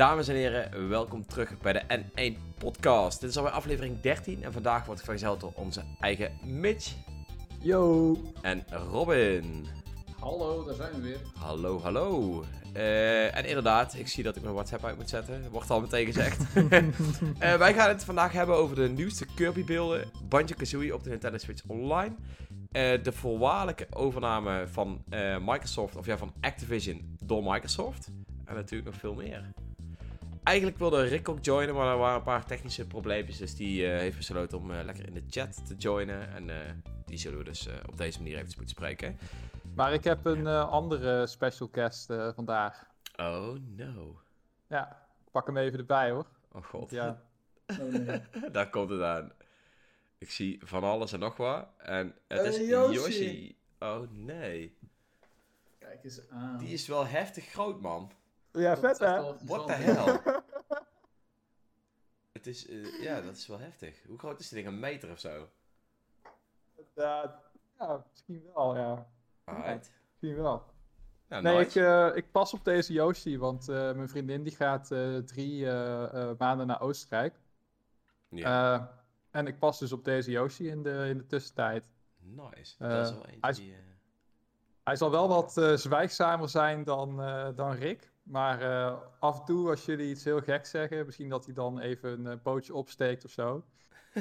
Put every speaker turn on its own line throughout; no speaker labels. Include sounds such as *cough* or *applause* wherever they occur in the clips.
Dames en heren, welkom terug bij de N1 Podcast. Dit is alweer aflevering 13 en vandaag wordt vergezeld door onze eigen Mitch
Yo!
en Robin.
Hallo, daar zijn we weer.
Hallo, hallo. Eh, en inderdaad, ik zie dat ik mijn WhatsApp uit moet zetten. Wordt al meteen gezegd. *laughs* *laughs* Eh, wij gaan het vandaag hebben over de nieuwste Kirby-beelden. Banjo-Kazooie op de Nintendo Switch Online. Eh, de voorwaardelijke overname van eh, Microsoft, of ja, van Activision door Microsoft. En natuurlijk nog veel meer. Eigenlijk wilde Rick ook joinen, maar er waren een paar technische probleempjes. Dus die eh, heeft besloten om eh, lekker in de chat te joinen. En eh, die zullen we dus eh, op deze manier even moeten spreken.
Maar ik heb een eh, andere special guest eh, vandaag.
Oh no.
Ja, ik pak hem even erbij hoor.
Oh god.
Ja, *laughs*
Oh, nee.
Daar komt het aan. Ik zie van alles en nog wat. En het is
Yoshi.
Yoshi. Oh nee.
Kijk eens aan.
Die is wel heftig groot, man.
Ja vet hè?
What the hell? *laughs* *laughs* Het is, eh, ja, dat is wel heftig. Hoe groot is dit ding? Een meter of zo?
Ja, ja, misschien wel, ja.
Alright.
Misschien wel.
Ja,
Nee, ik, eh, ik pas op deze Yoshi, want eh, mijn vriendin die gaat eh, drie eh, eh, maanden naar Oostenrijk.
ja,
Eh, en ik pas dus op deze Yoshi in de, in de tussentijd.
nice. dat is wel eentje
hij
die... eh,
Hij zal wel wat eh, zwijgzamer zijn dan, eh, dan Rick. Maar eh, af en toe, als jullie iets heel geks zeggen, misschien dat hij dan even een eh, pootje opsteekt of zo.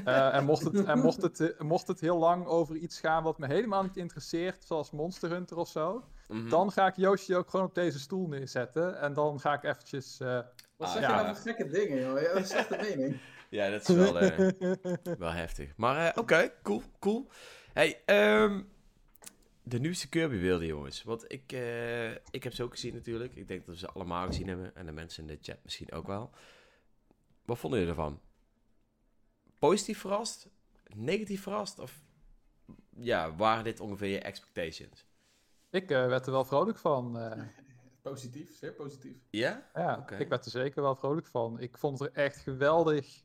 Eh, *laughs* en mocht het, en mocht, het, mocht het heel lang over iets gaan wat me helemaal niet interesseert, zoals Monster Hunter of zo,
mhm.
dan ga ik Yoshi ook gewoon op deze stoel neerzetten. En dan ga ik eventjes. eh,
Wat
Ah,
zeg
ja.
je nou voor gekke dingen, joh? Dat is echt de mening. *laughs*
Ja, dat is wel, *laughs* wel heftig. Maar eh, oké, cool, cool. Hey, ehm, de nieuwste Kirby-beelden, jongens. Want ik, eh, ik heb ze ook gezien natuurlijk. Ik denk dat we ze allemaal gezien hebben. En de mensen in de chat misschien ook wel. Wat vonden jullie ervan? Positief verrast? Negatief verrast? Of ja, waren dit ongeveer je expectations?
ik eh, werd er wel vrolijk van. eh. *laughs*
Positief, zeer positief.
Ja?
Ja, ik werd er zeker wel vrolijk van. Ik vond het er echt geweldig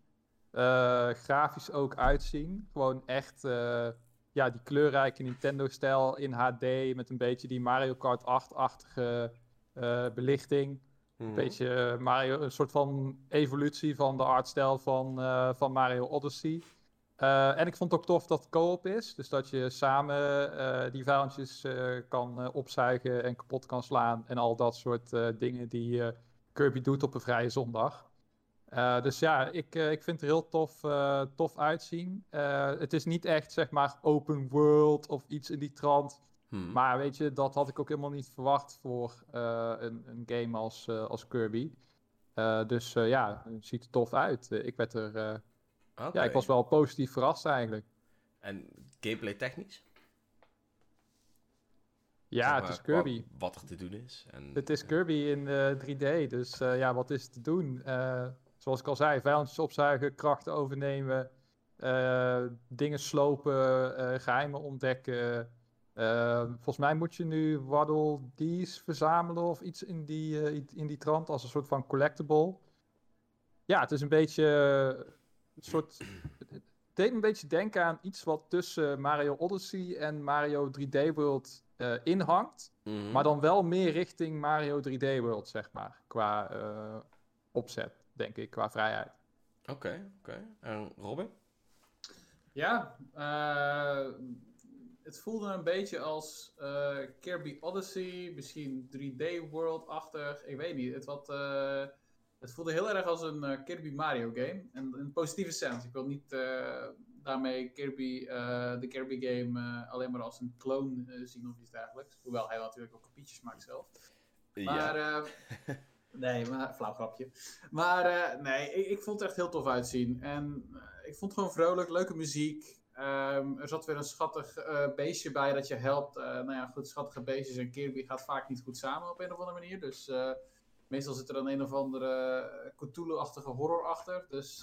eh, grafisch ook uitzien. Gewoon echt eh, ja, die kleurrijke Nintendo-stijl in HD met een beetje die Mario Kart 8-achtige eh, belichting.
Mhm.
Een beetje eh, Mario, een soort van evolutie van de artstijl van, eh, van Mario Odyssey. En ik vond het ook tof dat het co-op is. Dus dat je samen die eh, kan opzuigen en kapot kan slaan. En al dat soort dingen die Kirby doet op een vrije zondag. Eh, dus ja, ik, eh, ik vind het heel tof, eh, tof uitzien. Het is niet echt, zeg maar, open world of iets in die trant.
Hmm.
Maar weet je, dat had ik ook helemaal niet verwacht voor een, een game als, als Kirby. Dus ja, het ziet er tof uit. Ik werd er, ja, ik was wel positief verrast eigenlijk.
En gameplay technisch?
Ja,
Zeg
het is Kirby.
Wat er te doen is. En,
Het is Kirby in eh, 3D, dus ja, wat is te doen? Zoals ik al zei, vijandjes opzuigen, krachten overnemen, eh, dingen slopen, eh, geheimen ontdekken. Eh, volgens mij moet je nu Waddle Dees verzamelen of iets in die, in die trant als een soort van collectible. Ja, het is een beetje een soort. Het deed me een beetje denken aan iets wat tussen Mario Odyssey en Mario 3D World inhangt.
mhm.
Maar dan wel meer richting Mario 3D World, zeg maar. Qua opzet, denk ik, qua vrijheid.
Oké, oké. En Robin?
Ja, eh, het voelde een beetje als eh, Kirby Odyssey, misschien 3D World-achtig. Ik weet niet. Het, wat, eh, het voelde heel erg als een eh, Kirby Mario game. En in positieve sens. Ik wil niet eh, daarmee Kirby, eh, de Kirby game alleen maar als een clone zien of iets dergelijks. Hoewel hij natuurlijk ook kopietjes maakt zelf. Maar,
ja. *laughs*
nee, maar flauw grapje. Maar eh, nee, ik, ik vond het echt heel tof uitzien. En eh, ik vond het gewoon vrolijk, leuke muziek. Ehm, er zat weer een schattig eh, beestje bij dat je helpt. Nou ja, goed, schattige beestjes en Kirby gaat vaak niet goed samen op een of andere manier. Dus meestal zit er dan een of andere Cthulhu-achtige horror achter. Dus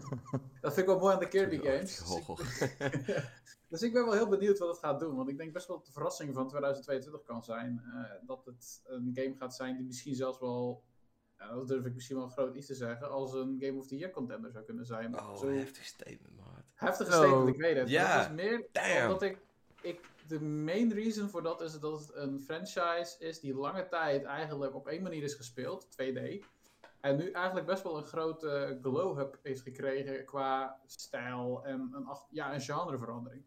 *laughs* dat vind ik wel mooi aan de Kirby games. Dus ik, *laughs* dus ik ben wel heel benieuwd wat het gaat doen. Want ik denk best wel dat de verrassing van 2022 kan zijn. Uh, dat het een game gaat zijn die misschien zelfs wel. Ja, dat durf ik misschien wel groot iets te zeggen. Als een Game of the Year contender zou kunnen zijn.
Oh,
Zo...
heftig statement, maat.
Heftige statement, ik weet het.
Ja,
Dat is meer
damn.
omdat ik, ik. De main reason voor dat is dat het een franchise is die lange tijd eigenlijk op één manier is gespeeld, 2D. En nu eigenlijk best wel een grote glow-up heeft gekregen qua stijl en een, ja, een genreverandering.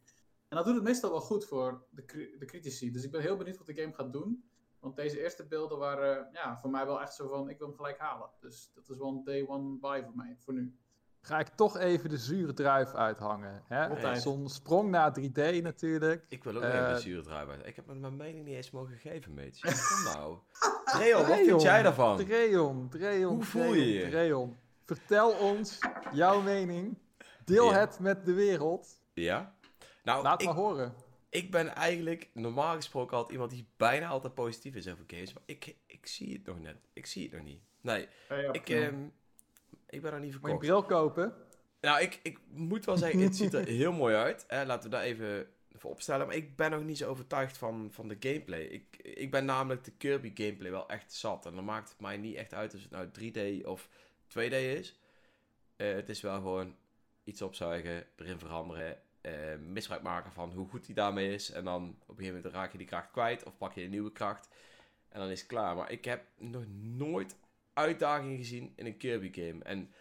En dat doet het meestal wel goed voor de, de critici. Dus ik ben heel benieuwd wat de game gaat doen. Want deze eerste beelden waren ja, voor mij wel echt zo van, ik wil hem gelijk halen. Dus dat is wel een day one buy voor mij, voor nu.
Ga ik toch even de zure druif uithangen. Hè?
Altijd.
Zo'n sprong naar 3D natuurlijk.
Ik wil ook
Eh,
even een zure draai uit. Ik heb me mijn mening niet eens mogen geven, Meetje. *laughs* Kom nou. Dreon, wat vind jij daarvan?
Dreon, Dreon,
Hoe voel je je?
Dreon. Vertel ons jouw mening. Deel
Ja.
het met de wereld.
Ja? Nou,
Laat
ik,
maar horen.
Ik ben eigenlijk normaal gesproken altijd iemand die bijna altijd positief is over games. Maar ik, ik zie het nog net. Ik zie het nog niet. Nee, ik, ehm, ik ben nog niet
Moet je een
verkocht.
bril kopen?
Nou, ik, ik moet wel zeggen, het ziet er *laughs* heel mooi uit. Hè? Laten we daar even voor opstellen. Maar ik ben nog niet zo overtuigd van, van de gameplay. Ik, ik ben namelijk de Kirby gameplay wel echt zat. En dan maakt het mij niet echt uit of het nou 3D of 2D is. Eh, het is wel gewoon iets opzuigen, erin veranderen. Eh, misbruik maken van hoe goed hij daarmee is. En dan op een gegeven moment raak je die kracht kwijt. Of pak je een nieuwe kracht. En dan is het klaar. Maar ik heb nog nooit uitdagingen gezien in een Kirby game. En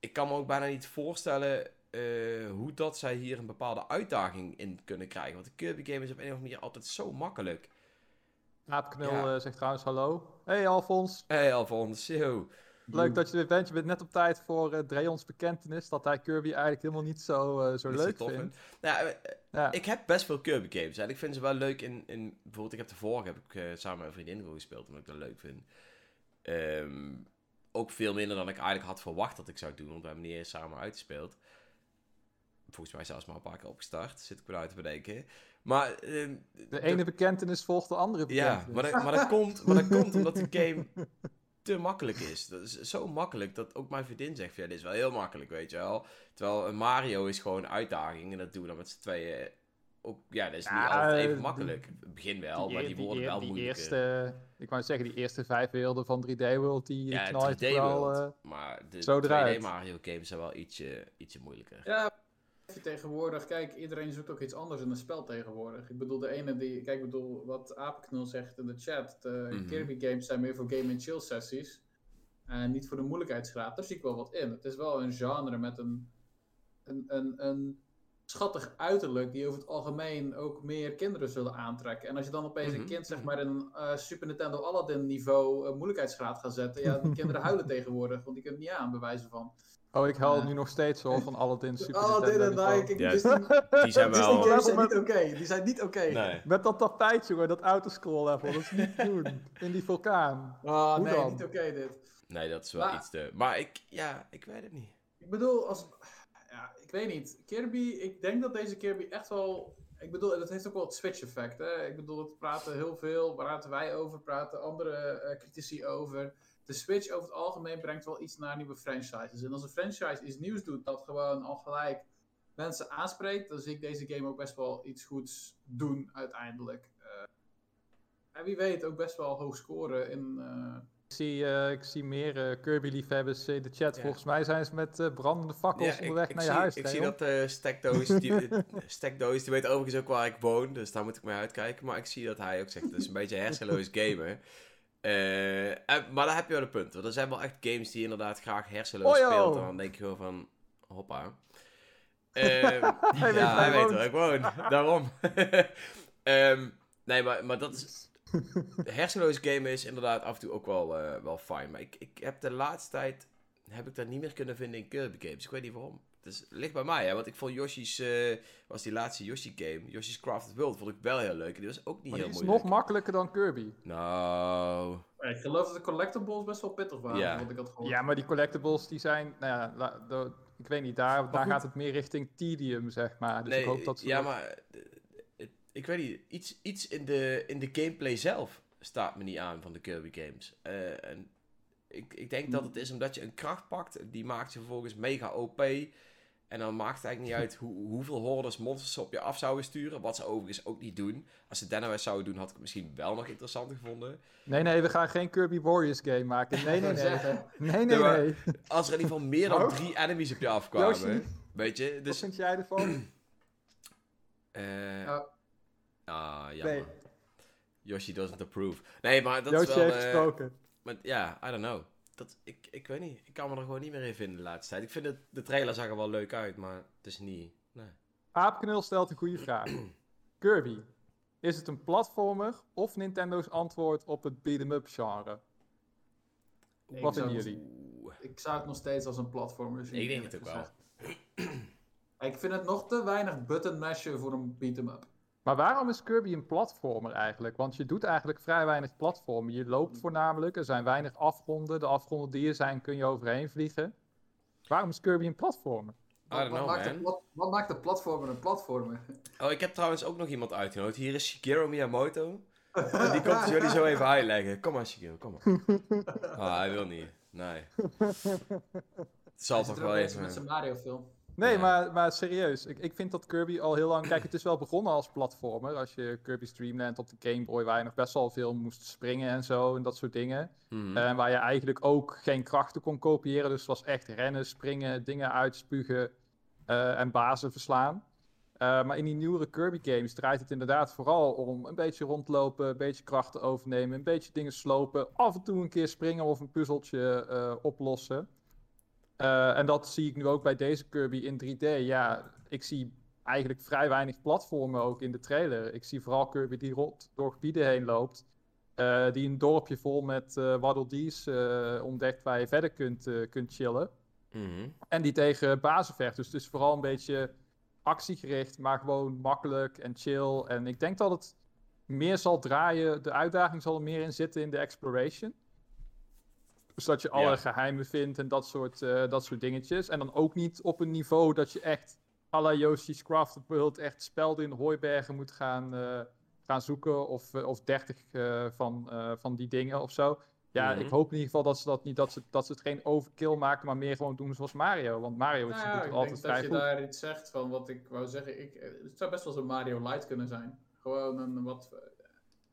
ik kan me ook bijna niet voorstellen eh, hoe dat zij hier een bepaalde uitdaging in kunnen krijgen. Want de Kirby game is op een of andere manier altijd zo makkelijk.
Aapknul
Ja.
eh, zegt trouwens hallo. Hey Alfons,
hey, Alfons, yo.
Leuk dat je er weer bent. Je bent net op tijd voor eh Dreons bekentenis dat hij Kirby eigenlijk helemaal niet zo, eh, zo
Niet zo
leuk
tof
vindt.
Nou, ja, eh,
Ja.
ik heb best veel Kirby games. En ik vind ze wel leuk in, in bijvoorbeeld, ik heb de vorige heb ik samen met een vriendin gespeeld, omdat ik dat leuk vind. Ehm, ook veel minder dan ik eigenlijk had verwacht dat ik zou doen, want we hebben niet eens samen uitgespeeld. Volgens mij zelfs maar een paar keer opgestart, zit ik me uit te bedenken. Maar ehm,
De ene bekentenis volgt de andere
Ja,
bekentenis.
maar dat, maar, dat *laughs* komt, maar dat komt omdat de game te makkelijk is. Dat is zo makkelijk dat ook mijn vriendin zegt: van, ja, dit is wel heel makkelijk, weet je wel. Terwijl een Mario is gewoon een uitdaging en dat doen we dan met z'n tweeën. Ook, ja, dat is niet
Ja,
altijd even makkelijk. Het begin wel, maar die worden wel
die
moeilijker.
eerste, ik wou zeggen, die eerste vijf werelden van 3D World, die
ja,
knal je
3D
toch wel...
World.
eh,
maar de
zo
2D
eruit.
Mario games zijn wel ietsje, ietsje moeilijker.
Ja, tegenwoordig, kijk, iedereen zoekt ook iets anders in een spel tegenwoordig. Ik bedoel, de ene die, kijk, ik bedoel, wat Apenknul zegt in de chat, de
Mhm.
Kirby games zijn meer voor game en chill sessies. En niet voor de moeilijkheidsgraad. Daar zie ik wel wat in. Het is wel een genre met een, een, een, een schattig uiterlijk die over het algemeen ook meer kinderen zullen aantrekken. En als je dan opeens
Mhm.
een kind, zeg maar, in een eh, Super Nintendo Aladdin niveau eh, moeilijkheidsgraad gaat zetten, ja, die kinderen *laughs* huilen tegenwoordig, want die kunnen het niet aan, bewijzen van.
Oh, ik huil
Ja.
nu nog steeds hoor, van Aladdin Super
Oh,
Nintendo.
Kijk,
Ja,
Disney,
Die zijn
Disney
wel...
games zijn
Met-
niet oké. Die zijn niet oké.
Nee.
Met dat tapijt, jongen, dat autoscroll level, dat is niet te doen. In die vulkaan.
Ah,
Hoe
nee,
dan?
niet oké dit.
nee, dat is wel
Maar-
iets te... Maar ik, ja, ik weet het niet.
Ik bedoel, als... Ja, ik weet niet. Kirby, ik denk dat deze Kirby echt wel... Ik bedoel, dat heeft ook wel het Switch-effect. Hè? Ik bedoel, dat praten heel veel. Waar praten wij over? Praten andere eh, critici over. De Switch over het algemeen brengt wel iets naar nieuwe franchises. En als een franchise iets nieuws doet, dat gewoon al gelijk mensen aanspreekt, dan zie ik deze game ook best wel iets goeds doen uiteindelijk. Eh, en wie weet ook best wel hoog scoren in... eh,
Ik zie, eh, ik zie meer eh, Kirby-liefhebbers in de chat.
Ja.
Volgens mij zijn ze met eh, brandende fakkels
Ja,
onderweg
ik,
naar
ik
je
zie,
huis.
Ik zie dat eh Stekdoos, die, *laughs* Stekdoos, die weet overigens ook waar ik woon, dus daar moet ik mee uitkijken. Maar ik zie dat hij ook zegt, het is een beetje hersenloos gamen. Eh, en- maar daar heb je wel een punt. Want er zijn wel echt games die je inderdaad graag hersenloos
Oh,
speelt. En dan denk je gewoon van, hoppa. *laughs*
Hij
ja,
waar
hij weet waar ik woon. *laughs* Daarom. *laughs* Ehm, nee, maar, maar dat is... Hersenloos gamen is inderdaad af en toe ook wel, eh, wel fijn. Maar ik, ik heb de laatste tijd... Heb ik dat niet meer kunnen vinden in Kirby games. Ik weet niet waarom. Het is, ligt bij mij, hè. Want ik vond Yoshi's... eh, was die laatste Yoshi game. Yoshi's Crafted World vond ik wel heel leuk. En die was ook niet
Maar
heel
die is
moeilijk.
nog makkelijker dan Kirby.
Nou...
ik geloof dat de collectibles best wel pittig waren,
Ja.
ik had gehoord.
Ja, maar die collectibles die zijn, nou ja, la- de- ik weet niet, daar, daar
goed.
gaat het meer richting tedium, zeg maar. Dus
nee,
ik hoop dat ze
ja, maar... eh, ik weet niet. Iets, iets in, de, in de gameplay zelf staat me niet aan van de Kirby games. Eh, en ik, ik denk dat het is omdat je een kracht pakt. Die maakt je vervolgens mega OP. En dan maakt het eigenlijk niet uit hoe, hoeveel hordes monsters ze op je af zouden sturen. Wat ze overigens ook niet doen. Als ze Dynamite zouden doen, had ik het misschien wel nog interessanter gevonden.
Nee, nee, we gaan geen Kirby Warriors game maken. Nee, nee, nee. Nee, nee, nee.
Als er in ieder geval meer dan
Oh.
drie enemies op je afkwamen.
Yoshi?
Weet je?
Wat
Dus...
vind jij ervan? *clears throat*
eh
Ja.
Ah, jammer.
Nee,
Yoshi doesn't approve. Nee, maar dat
Yoshi
is wel...
heeft
eh,
gesproken.
maar ja, I don't know. Dat, ik, ik weet niet. Ik kan me er gewoon niet meer in vinden de laatste tijd. Ik vind het, de trailer zag er wel leuk uit, maar het is niet... Nee.
Aapknul stelt een goede vraag. *clears throat* Kirby, is het een platformer of Nintendo's antwoord op het beat-em-up genre? Wat vinden jullie?
Ik zou het nog steeds als een platformer zien.
Ik denk het ook wel.
Ik vind het nog te weinig button mashen voor een beat-em-up.
Maar waarom is Kirby een platformer eigenlijk? Want je doet eigenlijk vrij weinig platformen. Je loopt voornamelijk, er zijn weinig afgronden. De afgronden die er zijn kun je overheen vliegen. Waarom is Kirby een platformer?
I don't
wat,
know,
maakt
man.
de plat- wat maakt de platformer een platformer? *laughs*
Oh, ik heb trouwens ook nog iemand uitgenodigd. Hier is Shigeru Miyamoto. *laughs* En die komt het jullie zo even uitleggen. Kom maar, Shigeru, kom maar. *laughs* Ah, hij wil niet. Nee. Het zal toch wel even...
met zijn Mario film.
Nee, maar, maar serieus. Ik, ik vind dat Kirby al heel lang... Kijk, het is wel begonnen als platformer. Als je Kirby's Dream Land op de Game Boy... waar je nog best wel veel moest springen en zo en dat soort dingen.
Mhm.
En waar je eigenlijk ook geen krachten kon kopiëren. Dus het was echt rennen, springen, dingen uitspugen eh, en bazen verslaan. Eh, maar in die nieuwere Kirby games draait het inderdaad vooral om een beetje rondlopen, een beetje krachten overnemen, een beetje dingen slopen, af en toe een keer springen of een puzzeltje eh, oplossen. Eh, en dat zie ik nu ook bij deze Kirby in 3D. Ja, ik zie eigenlijk vrij weinig platformen ook in de trailer. Ik zie vooral Kirby die rond door gebieden heen loopt. eh, die een dorpje vol met eh Waddle Dees ontdekt waar je verder kunt, kunt chillen.
Mhm.
En die tegen bazen vecht. Dus het is vooral een beetje actiegericht, maar gewoon makkelijk en chill. En ik denk dat het meer zal draaien. De uitdaging zal er meer in zitten in de exploration. Dus dat je alle
Ja.
geheimen vindt en dat soort, eh, dat soort dingetjes. En dan ook niet op een niveau dat je echt à la Yoshi's Crafted World echt spelden in de hooibergen moet gaan, eh, gaan zoeken. Of, eh, of 30 eh, van, eh, van die dingen of zo. Ja,
Mhm.
ik hoop in ieder geval dat ze dat niet, dat ze, dat ze het geen overkill maken, maar meer gewoon doen zoals Mario. Want Mario is
Nou
doet
ja,
het
ik
altijd
denk
vrij
dat je
goed.
daar iets zegt van wat ik wou zeggen. Ik, het zou best wel zo'n Mario Light kunnen zijn. Gewoon een wat...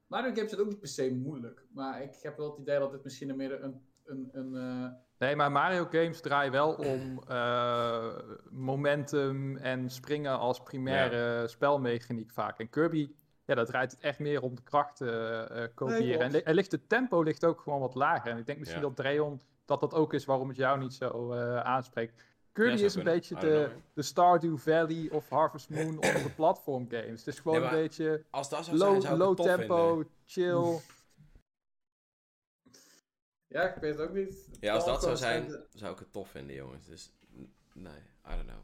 Mario games zijn ook niet per se moeilijk. Maar ik heb wel het idee dat dit misschien een meer een... een, een eh,
Nee, maar Mario games draaien wel om eh, momentum en springen als primaire spelmechaniek vaak. En Kirby, ja, dat draait het echt meer om de krachten eh, kopiëren. en, li- en ligt het tempo ligt ook gewoon wat lager. En ik denk misschien
Ja.
dat Dreon dat dat ook is waarom het jou niet zo eh, aanspreekt. Kirby is een
kunnen.
beetje de,
know,
de Stardew Valley of Harvest Moon *clears throat* onder de platform games. Het is gewoon
Nee,
een beetje
Als dat zou zijn,
low, low tempo,
vinden.
chill. *clears throat*
ja, ik weet het ook niet. Het
Ja, als dat zou zijn, zou ik het tof vinden, jongens. Dus, nee, I don't know.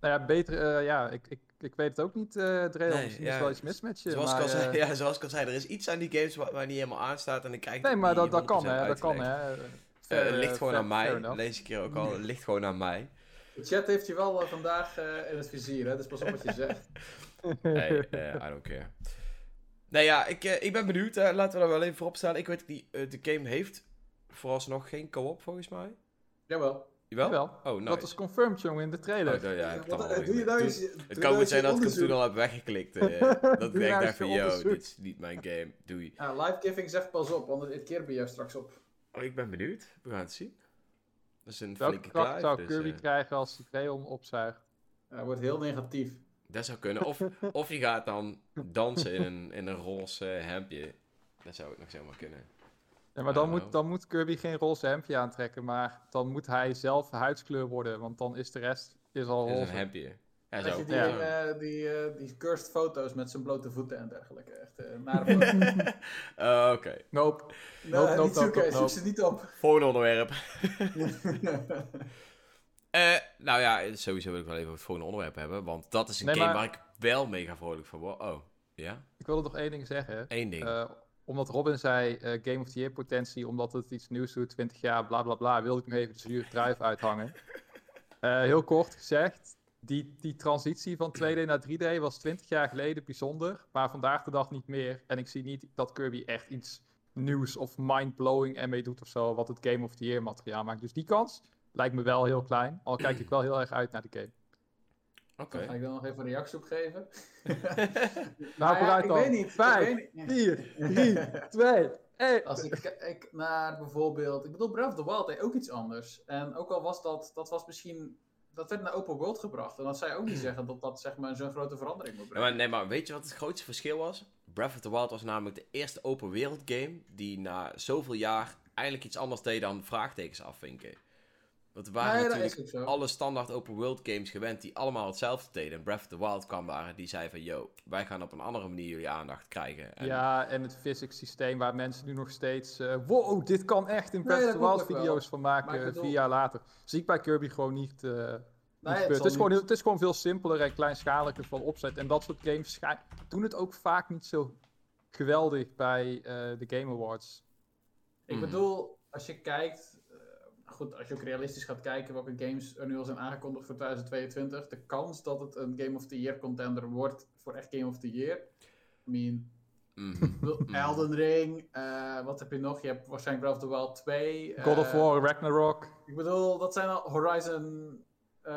Nou ja, beter, eh, ja, ik, ik, ik weet het ook niet, eh Dreon.
Nee,
Misschien
ja,
is er wel iets mis met je.
Zoals,
maar,
ik al zei,
eh,
ja, zoals ik al zei, er is iets aan die games waar, waar niet helemaal aanstaat en ik krijg
Nee, maar dat, dat kan,
100%
hè. Dat kan, hè.
Eh, het ligt gewoon
fair-
aan mij, lees ik hier ook al, het ligt gewoon aan mij.
De chat heeft je wel vandaag eh, in het vizier, hè? dus pas op wat je *laughs* zegt.
Hey, eh, I don't care. Nee, ja, ik, eh, ik ben benieuwd. eh, laten we daar wel even voorop staan. Ik weet, die, eh, de game heeft vooralsnog geen co-op, volgens mij.
Jawel.
Jawel?
Jawel.
Oh, nice.
Dat is confirmed, jongen, in de trailer.
Oh, nou ja, ik
Wat, doe je nou eens- doe
Het
nou
kan goed zijn dat ik hem toen al heb weggeklikt. eh, *laughs* dat ik denk
nou
van, yo, dit is niet mijn game. Doei.
Ja, live giving zegt pas op, anders eet Kirby jou straks op.
Oh, ik ben benieuwd. We gaan het zien. Dat is een
Welke
flinke
kracht
kluif,
zou
dus,
Kirby krijgen als hij Dreon opzuigt?
Hij wordt heel negatief.
Dat zou kunnen. Of, *laughs* of je gaat dan dansen in een, in een roze hemdje. Dat zou ook nog zomaar kunnen.
Ja, maar dan moet, dan moet Kirby geen roze hemdje aantrekken, maar dan moet hij zelf huidskleur worden, want dan is de rest is al
Dat is
roze.
een hemdje. Ja,
Als
zo.
je die,
Ja.
eh, die, eh, die cursed foto's met zijn blote voeten en dergelijke. Echt *laughs* uh, *laughs*
Oké.
Nope. Nope,
niet zoeken,
nope,
zoek
nope.
ze niet op.
Volgende onderwerp. Eh, nou ja, sowieso wil ik wel even het volgende onderwerp hebben. Want dat is een
Nee,
game
maar-
waar ik wel mega vrolijk van word. Oh, ja?
Ik wilde nog één ding zeggen.
Eén ding.
Eh, omdat Robin zei eh, Game of the Year potentie, omdat het iets nieuws doet, 20 jaar, bla bla bla, wilde ik nog even de zure druif uithangen. *laughs* Heel kort gezegd, die, die transitie van 2D naar 3D was 20 jaar geleden bijzonder, maar vandaag de dag niet meer. En ik zie niet dat Kirby echt iets nieuws of mind-blowing ermee doet of zo, wat het Game of the Year materiaal maakt. Dus die kans lijkt me wel heel klein, al kijk ik wel heel erg uit naar de game.
Oké.
Dan ga ik dan nog even een reactie op geven. *laughs*
Nou,
ja,
vooruit
ik
dan.
weet niet.
Vijf,
ik weet niet.
4, 3, 2, 1.
Als ik kijk naar bijvoorbeeld, ik bedoel, Breath of the Wild deed ook iets anders. En ook al was dat, dat was misschien, dat werd naar open world gebracht. En dat zou je ook niet *clears throat* zeggen dat dat zeg maar zo'n grote verandering moet
Ja,
brengen.
maar, nee, maar weet je wat het grootste verschil was? Breath of the Wild was namelijk de eerste open wereld game die na zoveel jaar eindelijk iets anders deed dan vraagtekens afvinken. Want we waren
Nee, dat
natuurlijk alle standaard open world games gewend die allemaal hetzelfde deden. En Breath of the Wild kwam daar en die zei van, yo, wij gaan op een andere manier jullie aandacht krijgen. En
Ja, en het physics systeem waar mensen nu nog steeds... eh, wow, dit kan echt in Breath
Nee,
of the
dat
Wild
wel.
video's van maken,
bedoel-
vier jaar later. Zie ik bij Kirby gewoon niet... eh,
Nee,
gebeuren.
het
is gewoon, het is gewoon veel simpeler en kleinschaliger van opzet. En dat soort games schijn- doen het ook vaak niet zo geweldig bij eh, de Game Awards.
Ik
Mhm.
bedoel, als je kijkt, goed, als je ook realistisch gaat kijken welke games er nu al zijn aangekondigd voor 2022, de kans dat het een Game of the Year contender wordt voor echt Game of the Year. I mean,
Mhm. *laughs*
Elden Ring, eh, wat heb je nog? Je hebt waarschijnlijk Breath of the Wild 2.
God of
eh,
War, Ragnarok.
Ik bedoel, dat zijn al Horizon, eh,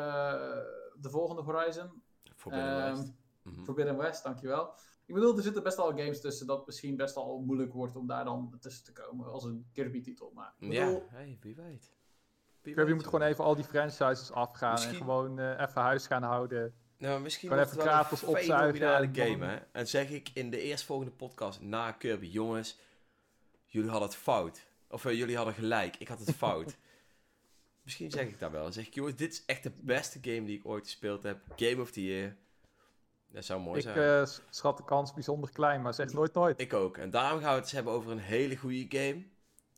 de volgende Horizon.
Forbidden
Ehm,
West. Mhm.
Forbidden West, dankjewel. Ik bedoel, er zitten best wel games tussen dat misschien best wel moeilijk wordt om daar dan tussen te komen als een Kirby-titel. Maar ik
Ja, hey, wie weet.
Kirby moet gewoon even al die franchises afgaan
Misschien-
en gewoon eh, even huis gaan houden.
Nou, misschien
Gewoon even Kratos
een
opzuigen
fenomenale
en
game,
dan-
hè. En zeg ik in de eerstvolgende podcast na Kirby, jongens, jullie hadden het fout. Of eh, jullie hadden gelijk, ik had het *laughs* fout. misschien zeg ik dat wel. Dan zeg ik, jongens, dit is echt de beste game die ik ooit gespeeld heb. Game of the Year. Dat zou mooi
Ik
zijn.
eh, s- schat de kans bijzonder klein, maar zeg nooit nooit.
Ik ook. En daarom gaan we het eens hebben over een hele goede game.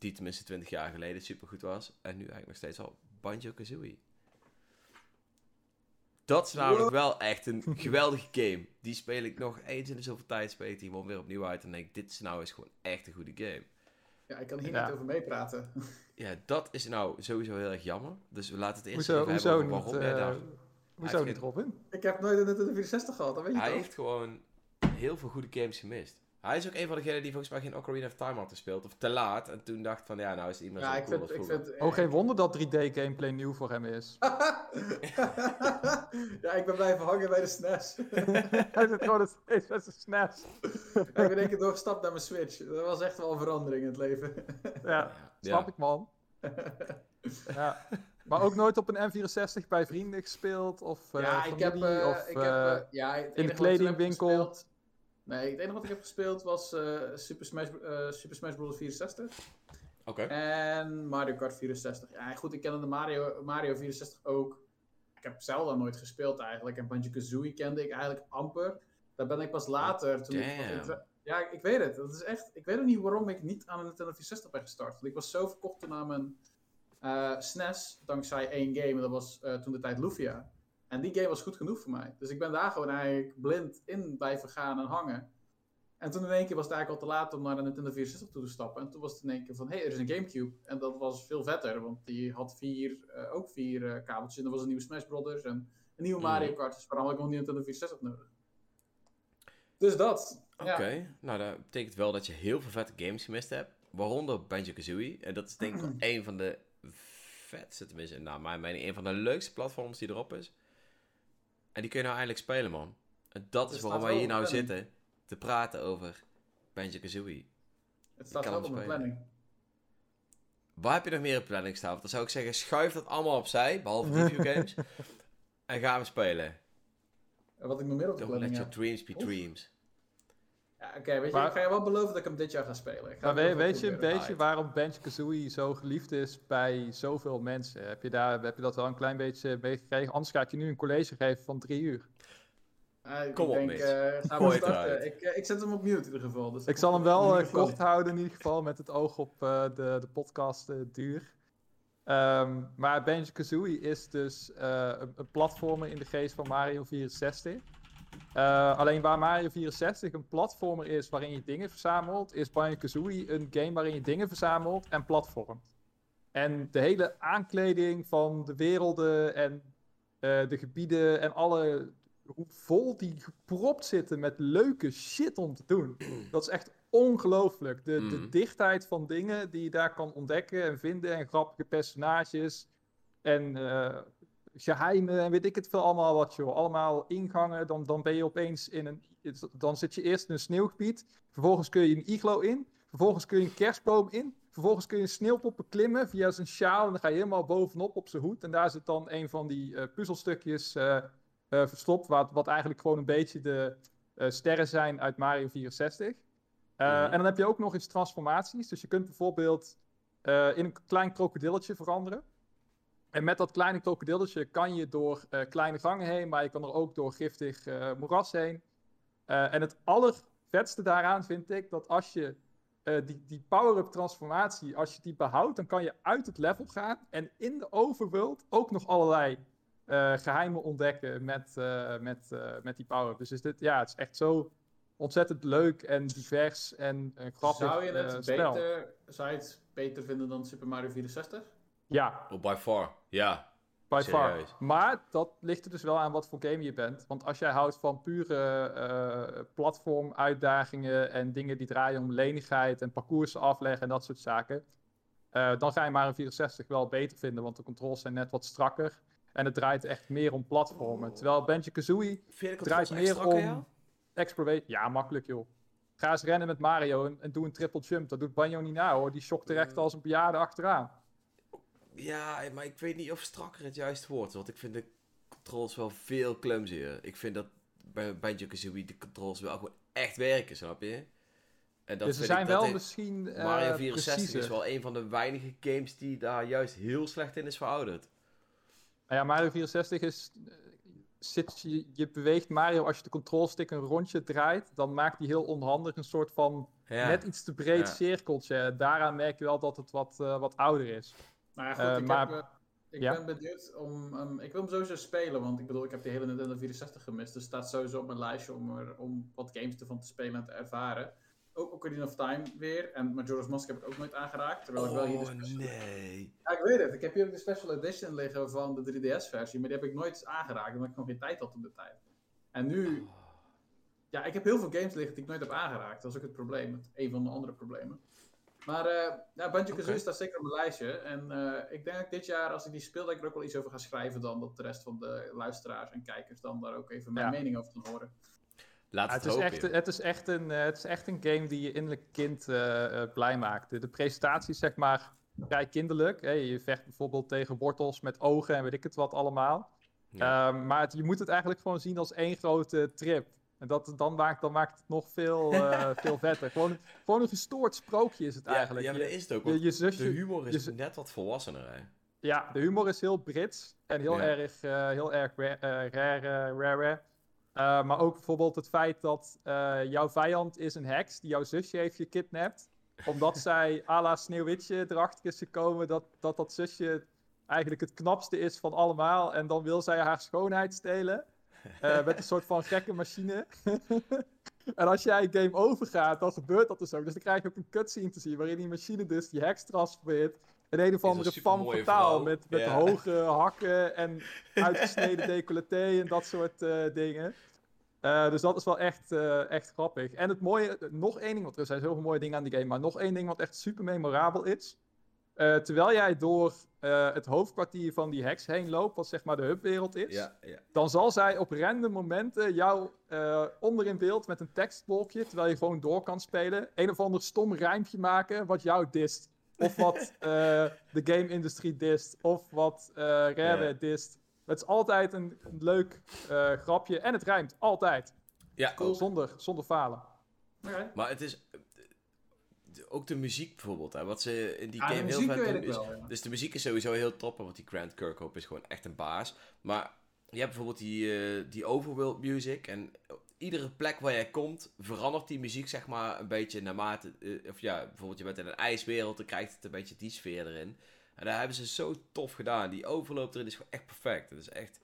Die tenminste 20 jaar geleden supergoed was. En nu eigenlijk nog steeds al Banjo-Kazooie. Dat is namelijk wel echt een *laughs* geweldige game. Die speel ik nog eens in de zoveel tijd. Speel ik die gewoon weer opnieuw uit. En denk ik, dit is nou eens gewoon echt een goede game.
ja, ik kan hier
Ja.
niet over meepraten. *laughs*
Ja, dat is nou sowieso heel erg jammer. Dus we laten het eerst
Hoezo,
even
hoezo
hebben
niet,
over waarom jij
eh,
daar...
hoezo
Hij
niet, Robin?
ik heb nooit een Nintendo 64 gehad, dat weet je
Hij
toch?
heeft gewoon heel veel goede games gemist. Hij is ook een van degenen die volgens mij geen Ocarina of Time had gespeeld. Of te laat. En toen dacht van, ja, nou is meer
Ja,
zo
ik
cool
vind,
als
ik
vroeger.
vind...
Oh, geen wonder dat 3D-gameplay nieuw voor hem is. *laughs*
ja, ik ben blijven hangen bij de SNES. *laughs*
Hij zit gewoon steeds met zijn SNES.
ik ben in één keer doorgestapt naar mijn Switch. Dat was echt wel een verandering in het leven.
Ja, snap ik man. *laughs* ja. Maar ook nooit op een N64 bij vrienden gespeeld? Of eh
ja, ik heb,
familie?
eh,
of,
ik heb,
eh,
eh, ja, het
de kledingwinkel?
Nee, het enige wat ik heb gespeeld was eh, Super, Smash, eh, Super Smash Bros. 64
Oké.
en Mario Kart 64. Ja, goed, ik ken de Mario, Mario 64 ook. Ik heb Zelda nooit gespeeld eigenlijk. En Banjo-Kazooie kende ik eigenlijk amper. Daar ben ik pas later, toen
Damn.
Ja, ik weet het. Dat is echt... Ik weet ook niet waarom ik niet aan een Nintendo 64 ben gestart. Want ik was zo verkocht toen aan mijn eh, SNES, dankzij één game. En dat was toen de tijd Lufia. En die game was goed genoeg voor mij. Dus ik ben daar gewoon eigenlijk blind in blijven gaan en hangen. En toen in één keer was het eigenlijk al te laat om naar de Nintendo 64 toe te stappen. En toen was het in één keer van, hé, hey, er is een Gamecube. En dat was veel vetter, want die had vier, eh, ook vier eh, kabeltjes. En er was een nieuwe Smash Brothers en een nieuwe
Mhm.
Mario Kart. Dus waarom had ik nog een Nintendo 64 nodig? Dus dat.
Oké,
Ja.
nou dat betekent wel dat je heel veel vette games gemist hebt. Waaronder Banjo-Kazooie. En dat is denk ik wel een van de vetste, tenminste, nou mijn mening, een van de leukste platforms die erop is. En die kun je nou eindelijk spelen, man. En dat
Het
is waarom wij hier nou
planning.
zitten te praten over Banjo-Kazooie.
Het staat wel op mijn planning.
Waar heb je nog meer op planning staan? Want dan zou ik zeggen, schuif dat allemaal opzij, behalve reviewgames. *laughs* en gaan we spelen.
En Wat ik nog meer op de
Don't let
planning
your
heb.
dreams be dreams.
Ja, Oké, weet je,
Maar-
ik ga je wel beloven dat ik hem dit jaar ga spelen. Ik ga
Maar weet, je een beetje waarom Banjo-Kazooie zo geliefd is bij zoveel mensen? Heb je, daar, heb je dat wel een klein beetje meegekregen? Anders ga ik je nu een college geven van drie uur.
Ah, ik
Kom op,
denk, eh, *laughs*
Gooi
starten. Ik, eh, ik zet hem op mute in ieder geval. Dus
Ik zal hem wel eh, kort houden in ieder geval, met het oog op eh, de, de podcast eh, duur. Ehm, maar Banjo-Kazooie is dus eh, een, een platformer in de geest van Mario 64. Eh, alleen waar Mario 64 een platformer is waarin je dingen verzamelt, is Banjo-Kazooie een game waarin je dingen verzamelt en platformt. En de hele aankleding van de werelden en eh, de gebieden en alle hoe vol die gepropt zitten met leuke shit om te doen. *clears throat* Dat is echt ongelooflijk. De, de
Mhm.
dichtheid van dingen die je daar kan ontdekken en vinden. En grappige personages. En eh, geheimen en weet ik het veel allemaal wat joh. Allemaal ingangen. Dan, dan ben je opeens in een... Dan zit je eerst in een sneeuwgebied. Vervolgens kun je een iglo in. Vervolgens kun je een kerstboom in. Vervolgens kun je een sneeuwpop beklimmen via zijn sjaal. En dan ga je helemaal bovenop op zijn hoed. En daar zit dan een van die eh, puzzelstukjes eh, eh, verstopt. Wat, wat eigenlijk gewoon een beetje de sterren zijn uit Mario 64. Eh,
Mhm.
En dan heb je ook nog eens transformaties. Dus je kunt bijvoorbeeld in een klein krokodilletje veranderen. En met dat kleine krokodilletje kan je door eh, kleine gangen heen, maar je kan er ook door giftig eh, moeras heen. Eh, en het allervetste daaraan vind ik dat als je die, die power-up transformatie, als je die behoudt, dan kan je uit het level gaan en in de overworld ook nog allerlei eh, geheimen ontdekken met, met, met die power-up. Dus is dit, ja, het is echt zo ontzettend leuk en divers en grappig
Zou je het beter, zou je het beter vinden dan Super Mario 64?
Ja,
Oh, by far. Ja.
by
Serieus?
far. Maar dat ligt er dus wel aan wat voor game je bent. Want als jij houdt van pure eh platform-uitdagingen en dingen die draaien om lenigheid en parcours afleggen en dat soort zaken, eh, dan ga je Mario 64 wel beter vinden, want de controls zijn net wat strakker. En het draait echt meer om platformen. Terwijl Banjo-Kazooie
Vind je de
draait meer om exploration. Ja, makkelijk joh. Ga eens rennen met Mario en, en doe een triple jump. Dat doet Banjo niet na hoor. Die shokt er echt als een bejaarde achteraan.
Ja, maar ik weet niet of strakker het juist woord. Want ik vind de controls wel veel clumsier. Ik vind dat bij Banjo-Kazooie de controls wel gewoon echt werken, snap je? En dat
dus er
ik-
zijn
dat
wel
heeft-
misschien. eh,
Mario 64 is wel een van de weinige games die daar juist heel slecht in is verouderd.
Nou ja, Mario 64 is. eh, Zit je, je beweegt Mario als je de controlstick een rondje draait, dan maakt hij heel onhandig een soort van
Ja.
net iets te breed
Ja.
cirkeltje. Daaraan merk je wel dat het wat, eh, wat ouder is.
Nou ja, goed,
Eh,
ik,
maar-
heb, eh, ik
ja?
ben benieuwd om... ik wil hem sowieso spelen, want ik bedoel, ik heb de hele Nintendo 64 gemist. Dus staat sowieso op mijn lijstje om, er, om wat games ervan te spelen en te ervaren. Ook Ocarina of Time weer. En Majora's Mask heb ik ook nooit aangeraakt. Terwijl ik wel hier de
Oh,
special...
nee.
Ja, ik weet het. Ik heb hier ook de special edition liggen van de 3DS-versie. Maar die heb ik nooit aangeraakt, omdat ik nog geen tijd had op de tijd. En nu... Ja, ik heb heel veel games liggen die ik nooit heb aangeraakt. Dat is ook het probleem. Een van de andere problemen. Maar eh ja, Banjo-Kazooie
Oké.
staat zeker op mijn lijstje. En eh, ik denk dat dit jaar, als ik die speel, dat ik er ook wel iets over ga schrijven dan. Dat de rest van de luisteraars en kijkers dan daar ook even mijn
Ja.
mening over gaan horen.
Laat
Ja,
het,
het, is echt, het, is echt een, eh, het is echt een game die je innerlijk kind blij maakt. De, de presentatie is zeg maar vrij kinderlijk. Hè? Je vecht bijvoorbeeld tegen wortels met ogen en weet ik het wat allemaal.
Ja.
Ehm, maar het- je moet het eigenlijk gewoon zien als één grote trip. En dat, dan, maakt, dan maakt het nog veel, eh, *laughs* veel vetter. Gewoon, gewoon een gestoord sprookje is het
ja,
eigenlijk.
ja, maar dat is het ook.
je,
Want
je
de
zusje,
humor is
je
net wat volwassener, hè?
ja, de humor is heel Brits en heel
Ja.
erg, eh, heel erg eh, rare, rare. Eh, maar ook bijvoorbeeld het feit dat eh, jouw vijand is een heks die jouw zusje heeft gekidnapt. Omdat *laughs* zij à la Sneeuwwitje erachter is gekomen dat, dat dat zusje eigenlijk het knapste is van allemaal. En dan wil zij haar schoonheid stelen. Eh, met een soort van gekke machine. *laughs* en als jij game overgaat, dan gebeurt dat dus ook. Dus dan krijg je ook een cutscene te zien waarin die machine dus die heks transformeert. In een of
een
andere femme fatale
vrouw.
met, met hoge *laughs* hakken en uitgesneden *laughs* decolleté en dat soort eh, dingen. Eh, dus dat is wel echt, echt grappig. En het mooie, nog één ding, want er zijn zoveel mooie dingen aan die game, maar nog één ding wat echt super memorabel is. Terwijl jij door eh, het hoofdkwartier van die heks heen loopt, wat zeg maar de hubwereld is,
Ja, ja.
dan zal zij op random momenten jou eh onder in beeld met een tekstblokje, terwijl je gewoon door kan spelen, een of ander stom rijmpje maken wat jou dist. Of wat *laughs* eh, de game-industrie dist. Of wat eh Rare
Ja.
dist. Het is altijd een leuk eh, grapje. En het rijmt. Altijd.
ja ook.
Zonder, zonder falen.
Maar het is... Ook de muziek bijvoorbeeld, hè, wat ze in die
Ah,
game heel vet doen, is-
wel, ja.
Dus de muziek is sowieso heel top, want die Grant Kirkhope is gewoon echt een baas. Maar je hebt bijvoorbeeld die, eh, die overworld music en iedere plek waar jij komt, verandert die muziek zeg maar een beetje naarmate... eh, of ja, bijvoorbeeld je bent in een ijswereld, dan krijgt het een beetje die sfeer erin. En daar hebben ze zo tof gedaan. Die overloop erin is gewoon echt perfect. Het is echt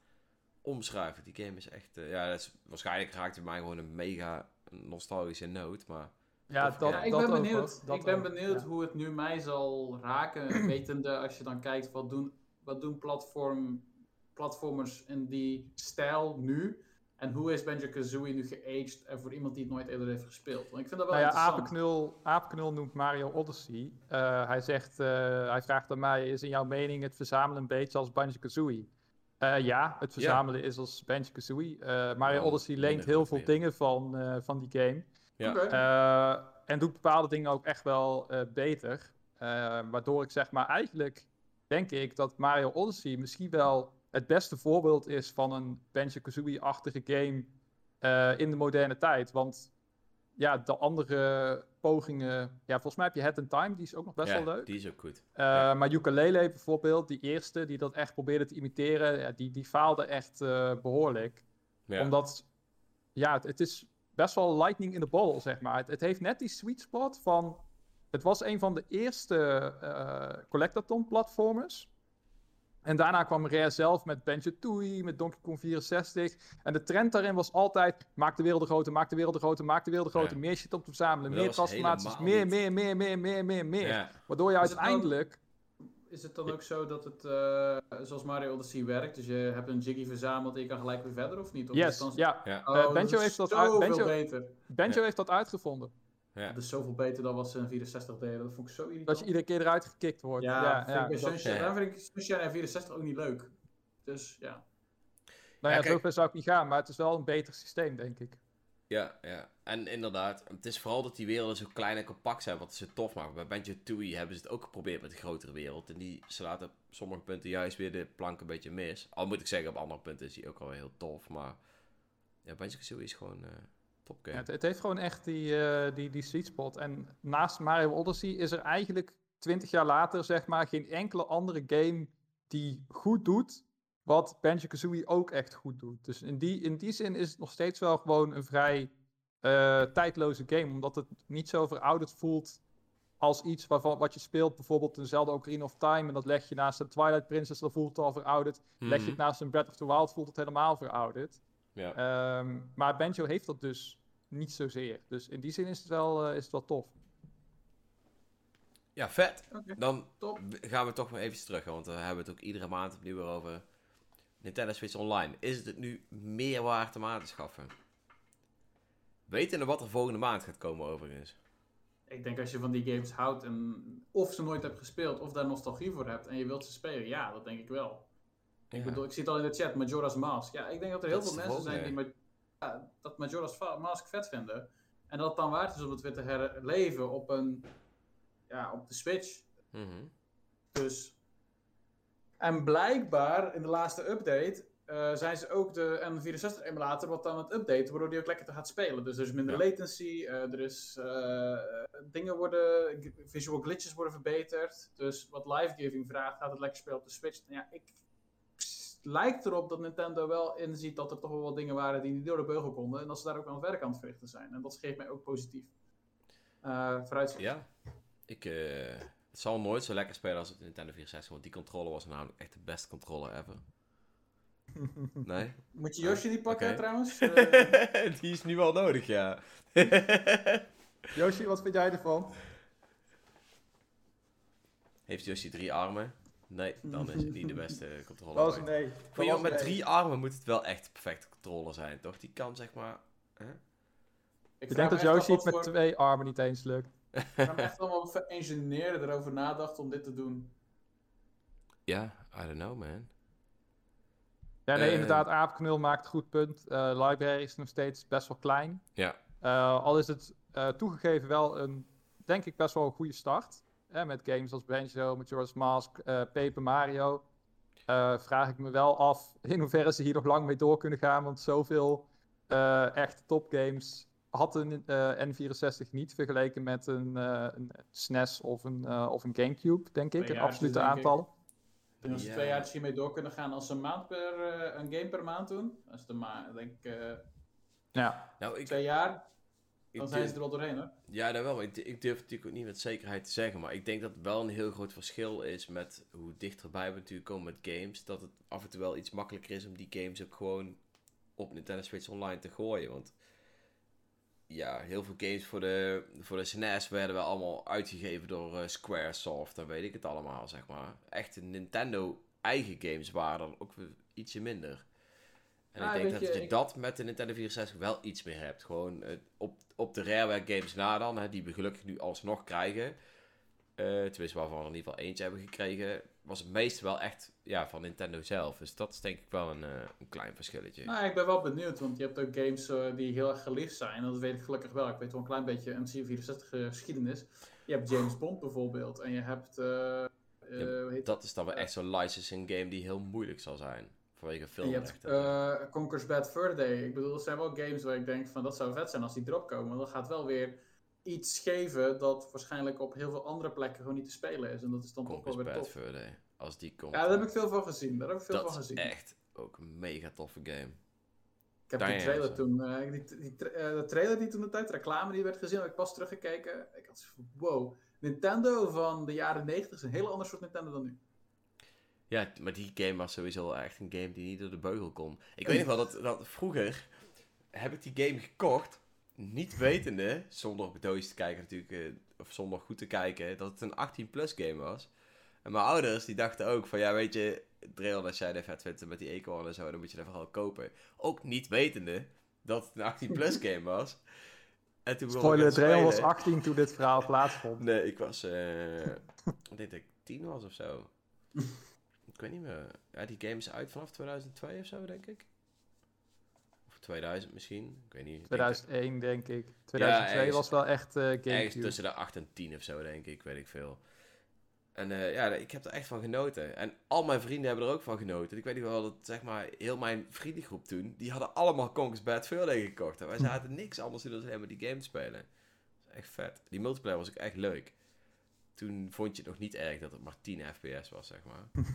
omschrijven. Die game is echt... eh, ja, dat is, waarschijnlijk raakt het mij gewoon een mega nostalgische noot, maar...
Ja, dat,
ja.
Ik
dat
ben benieuwd.
Dat
ik ben
ook,
benieuwd
ja.
hoe het nu mij zal raken. *clears throat* wetende als je dan kijkt wat doen, wat doen platform, platformers in die stijl nu. En hoe is Banjo-Kazooie nu geaged en voor iemand die het nooit eerder heeft gespeeld? Want ik vind dat wel
Nou ja,
interessant.
Apenknul, Apenknul noemt Mario Odyssey. Eh, hij zegt, eh, hij vraagt aan mij, is in jouw mening het verzamelen een beetje als Banjo-Kazooie? Eh, ja, het verzamelen is als Banjo-Kazooie. Eh, Mario
Wel
Odyssey leent heel veel dingen van, eh, van die game.
Ja.
Eh, en doet bepaalde dingen ook echt wel eh, beter. Eh, waardoor ik zeg maar eigenlijk denk ik dat Mario Odyssey misschien wel het beste voorbeeld is van een Banjo-Kazooie-achtige game eh, in de moderne tijd. Want ja, de andere pogingen. Ja, volgens mij heb je Head in Time, die is ook nog best
ja,
wel leuk.
die is ook goed.
Uh,
Ja.
Maar Ukulele bijvoorbeeld, die eerste die dat echt probeerde te imiteren, ja, die, die faalde echt uh, behoorlijk.
Ja.
Omdat, ja, het, het, is best wel lightning in the bottle, zeg maar. Het, het, heeft net die sweet spot van... Het was een van de eerste uh, collectathon platformers. En daarna kwam Rare zelf met Banjo-Tooie, met Donkey Kong 64. En de trend daarin was altijd, maak de wereld groter, maak de wereld groter, maak de wereld groter. Ja. Meer shit op te verzamelen, meer transformaties, meer, meer, meer, meer, meer, meer, meer.
Ja.
Waardoor je uiteindelijk...
Is het dan ook zo dat het, uh, zoals Mario Odyssey werkt, dus je hebt een Jiggy verzameld en je kan gelijk weer verder, of niet? Of
yes,
dan...
ja.
ja.
Oh,
uh, Benjo heeft dat uit, Benjo,
beter.
Benjo ja. heeft dat uitgevonden.
Ja.
Dat is zoveel beter dan wat ze in 64 deden. Dat vond ik zo irritant.
Dat je iedere keer eruit gekikt wordt.
Ja,
ja,
vind ik bij Sunshine, vind ik Sunshine en 64 ook niet leuk. Dus ja.
Nou ja, zover zou ik niet gaan, maar het is wel een beter systeem, denk ik.
Ja, ja. En inderdaad, het is vooral dat die werelden zo klein en compact zijn, wat ze tof maken. Bij Banjo-Tooie hebben ze het ook geprobeerd met een grotere wereld. En die slaat op sommige punten juist weer de plank een beetje mis. Al moet ik zeggen, op andere punten is die ook wel heel tof. Maar ja, Banjo-Kazooie is gewoon uh, top game.
Ja, het, heeft gewoon echt die, uh, die, die sweet spot. En naast Mario Odyssey is er eigenlijk 20 jaar later, zeg maar, geen enkele andere game die goed doet wat Banjo-Kazooie ook echt goed doet. Dus in die, in die zin is het nog steeds wel gewoon een vrij uh, tijdloze game. Omdat het niet zo verouderd voelt als iets waarvan, wat je speelt. Bijvoorbeeld een Zelda Ocarina of Time. En dat leg je naast een Twilight Princess, dan voelt het al verouderd. Mm -hmm. Leg je het naast een Breath of the Wild, voelt het helemaal verouderd.
Ja.
Um, maar Banjo heeft dat dus niet zozeer. Dus in die zin is het wel, uh, is het wel tof.
Ja, vet.
Okay.
Dan
Top.
gaan we toch maar even terug. Want we hebben het ook iedere maand opnieuw weer over Nintendo Switch Online. Is het nu meer waard om aan te schaffen? Weten wat er volgende maand gaat komen overigens?
Ik denk als je van die games houdt en of ze nooit hebt gespeeld of daar nostalgie voor hebt en je wilt ze spelen, ja, dat denk ik wel. Ja. Ik bedoel, ik zie het al in de chat, Majora's Mask. Ja, ik denk dat er heel
dat
veel mensen zijn die ma ja, dat Majora's Mask vet vinden. En dat het dan waard is om het weer te herleven op een, ja, op de Switch.
Mm -hmm.
Dus. En blijkbaar in de laatste update uh, zijn ze ook de N64 emulator wat dan het updaten, waardoor die ook lekker te gaat spelen. Dus er is minder ja. latency, uh, er is uh, dingen worden, visual glitches worden verbeterd. Dus wat live giving vraagt, gaat het lekker spelen op de Switch. Ja, ik lijkt erop dat Nintendo wel inziet dat er toch wel wat dingen waren die niet door de beugel konden en dat ze daar ook aan het werk aan het verrichten zijn. En dat geeft mij ook positief. vooruitzicht.
Ja, ik. Het zal nooit zo lekker spelen als op de Nintendo 64, want die controller was namelijk echt de beste controller ever. *laughs* Nee?
Moet je Yoshi die pakken
okay.
trouwens? Uh... *laughs*
die is nu wel nodig, ja. *laughs*
Yoshi, wat vind jij ervan?
Heeft Yoshi drie armen? Nee, dan is het niet de beste controller.
Dat was nee.
Voor iemand met drie armen moet het wel echt perfecte controller zijn, toch? Die kan zeg maar... Hè?
Ik, ik denk dat Yoshi het met voor... twee armen niet eens lukt.
Ik heb echt allemaal ingenieuren erover nadacht om dit te doen.
Ja, yeah, I don't know, man.
Ja, nee, uh, inderdaad, Aapknul maakt goed punt. Uh, library is nog steeds best wel klein.
Ja.
Uh, al is het toegegeven wel een, denk ik, best wel een goede start. met games als Banjo, Majora's Mask, Paper Mario. vraag ik me wel af in hoeverre ze hier nog lang mee door kunnen gaan. Want zoveel echte topgames had een N64 niet vergeleken met een, een SNES of een, of een Gamecube, denk ik. In absolute aantallen.
Ik denk dat ze twee jaar hiermee door kunnen gaan als ze een maand per uh, een game per maand doen. Als de ma denk ik uh,
ja.
nou, ik,
twee jaar, dan zijn ze er wel doorheen hoor.
Ja, dat wel. Ik, ik, durf natuurlijk ook niet met zekerheid te zeggen, maar ik denk dat het wel een heel groot verschil is met hoe dichterbij we natuurlijk komen met games. Dat het af en toe wel iets makkelijker is om die games ook gewoon op Nintendo Switch Online te gooien. Want ja, heel veel games voor de, voor de SNES werden wel allemaal uitgegeven door uh, Squaresoft. Dan weet ik het allemaal, zeg maar. Echte Nintendo eigen games waren dan ook ietsje minder. En
Ah,
ik denk dat
je,
je
ik-
dat met de Nintendo 64 wel iets meer hebt. Gewoon eh, op, op de Rareware games na dan, hè, die we gelukkig nu alsnog krijgen. Eh tenminste, waarvan we er in ieder geval eentje hebben gekregen. Was het meeste wel echt ja, van Nintendo zelf. Dus dat is denk ik wel een, eh, een klein verschilletje.
Nou, ik ben wel benieuwd, want je hebt ook games eh, die heel erg geliefd zijn. Dat weet ik gelukkig wel. Ik weet wel een klein beetje MC64 geschiedenis. Je hebt James Bond bijvoorbeeld. En je hebt... eh,
Dat is dan wel echt zo'n licensing game die heel moeilijk zal zijn. Vanwege
En je hebt Conker's Bad Fur Day. Ik bedoel, dat zijn wel games waar ik denk van dat zou vet zijn als die erop komen. Dat gaat wel weer iets geven dat waarschijnlijk op heel veel andere plekken gewoon niet te spelen is. En dat is dan toch wel weer tof.
Als die komt.
Ja, daar heb ik veel van gezien. Daar heb ik veel
dat
van
is
gezien.
echt ook een mega toffe game.
Ik heb die trailer
zo.
toen, eh, die, die, tra- eh, de trailer die toen de tijd, de reclame die werd gezien, heb ik pas teruggekeken. Ik had zoiets van, wow, Nintendo van de jaren 90 is een heel ander soort Nintendo dan nu.
Ja, maar die game was sowieso echt een game die niet door de beugel kon. Ik weet nog wel dat, dat vroeger heb ik die game gekocht, niet wetende, zonder op het doosje te kijken natuurlijk, eh, of zonder goed te kijken, dat het een 18-plus game was. En mijn ouders die dachten ook van, ja weet je, Dreon, als jij de vet vindt met die eekhoorn en zo, dan moet je dat vooral kopen. Ook niet wetende dat het een 18-plus *laughs* game was. En toen
Spoiler, Dreon was
spelen.
18 toen dit verhaal plaatsvond. *laughs*
Nee, ik was. ik denk dat ik tien was of zo. *laughs* ik weet niet meer. Ja, die game is uit vanaf 2002 of zo, denk ik. Of 2000 misschien. Ik weet niet. Ik denk dat-
2001 denk ik. 2002
ergens-
was wel echt
Ergens
GameCube.
tussen de 8 en 10 of zo, denk ik. Weet ik veel. En eh, ja, ik heb er echt van genoten. En al mijn vrienden hebben er ook van genoten. Ik weet niet wel dat, zeg maar, heel mijn vriendengroep toen, die hadden allemaal Conker's Bad Fur Day gekocht. En wij *laughs* zaten niks anders doen dan helemaal die game te spelen. Dat is echt vet. Die multiplayer was ook echt leuk. Toen vond je het nog niet erg dat het maar 10 fps was, zeg maar. *laughs*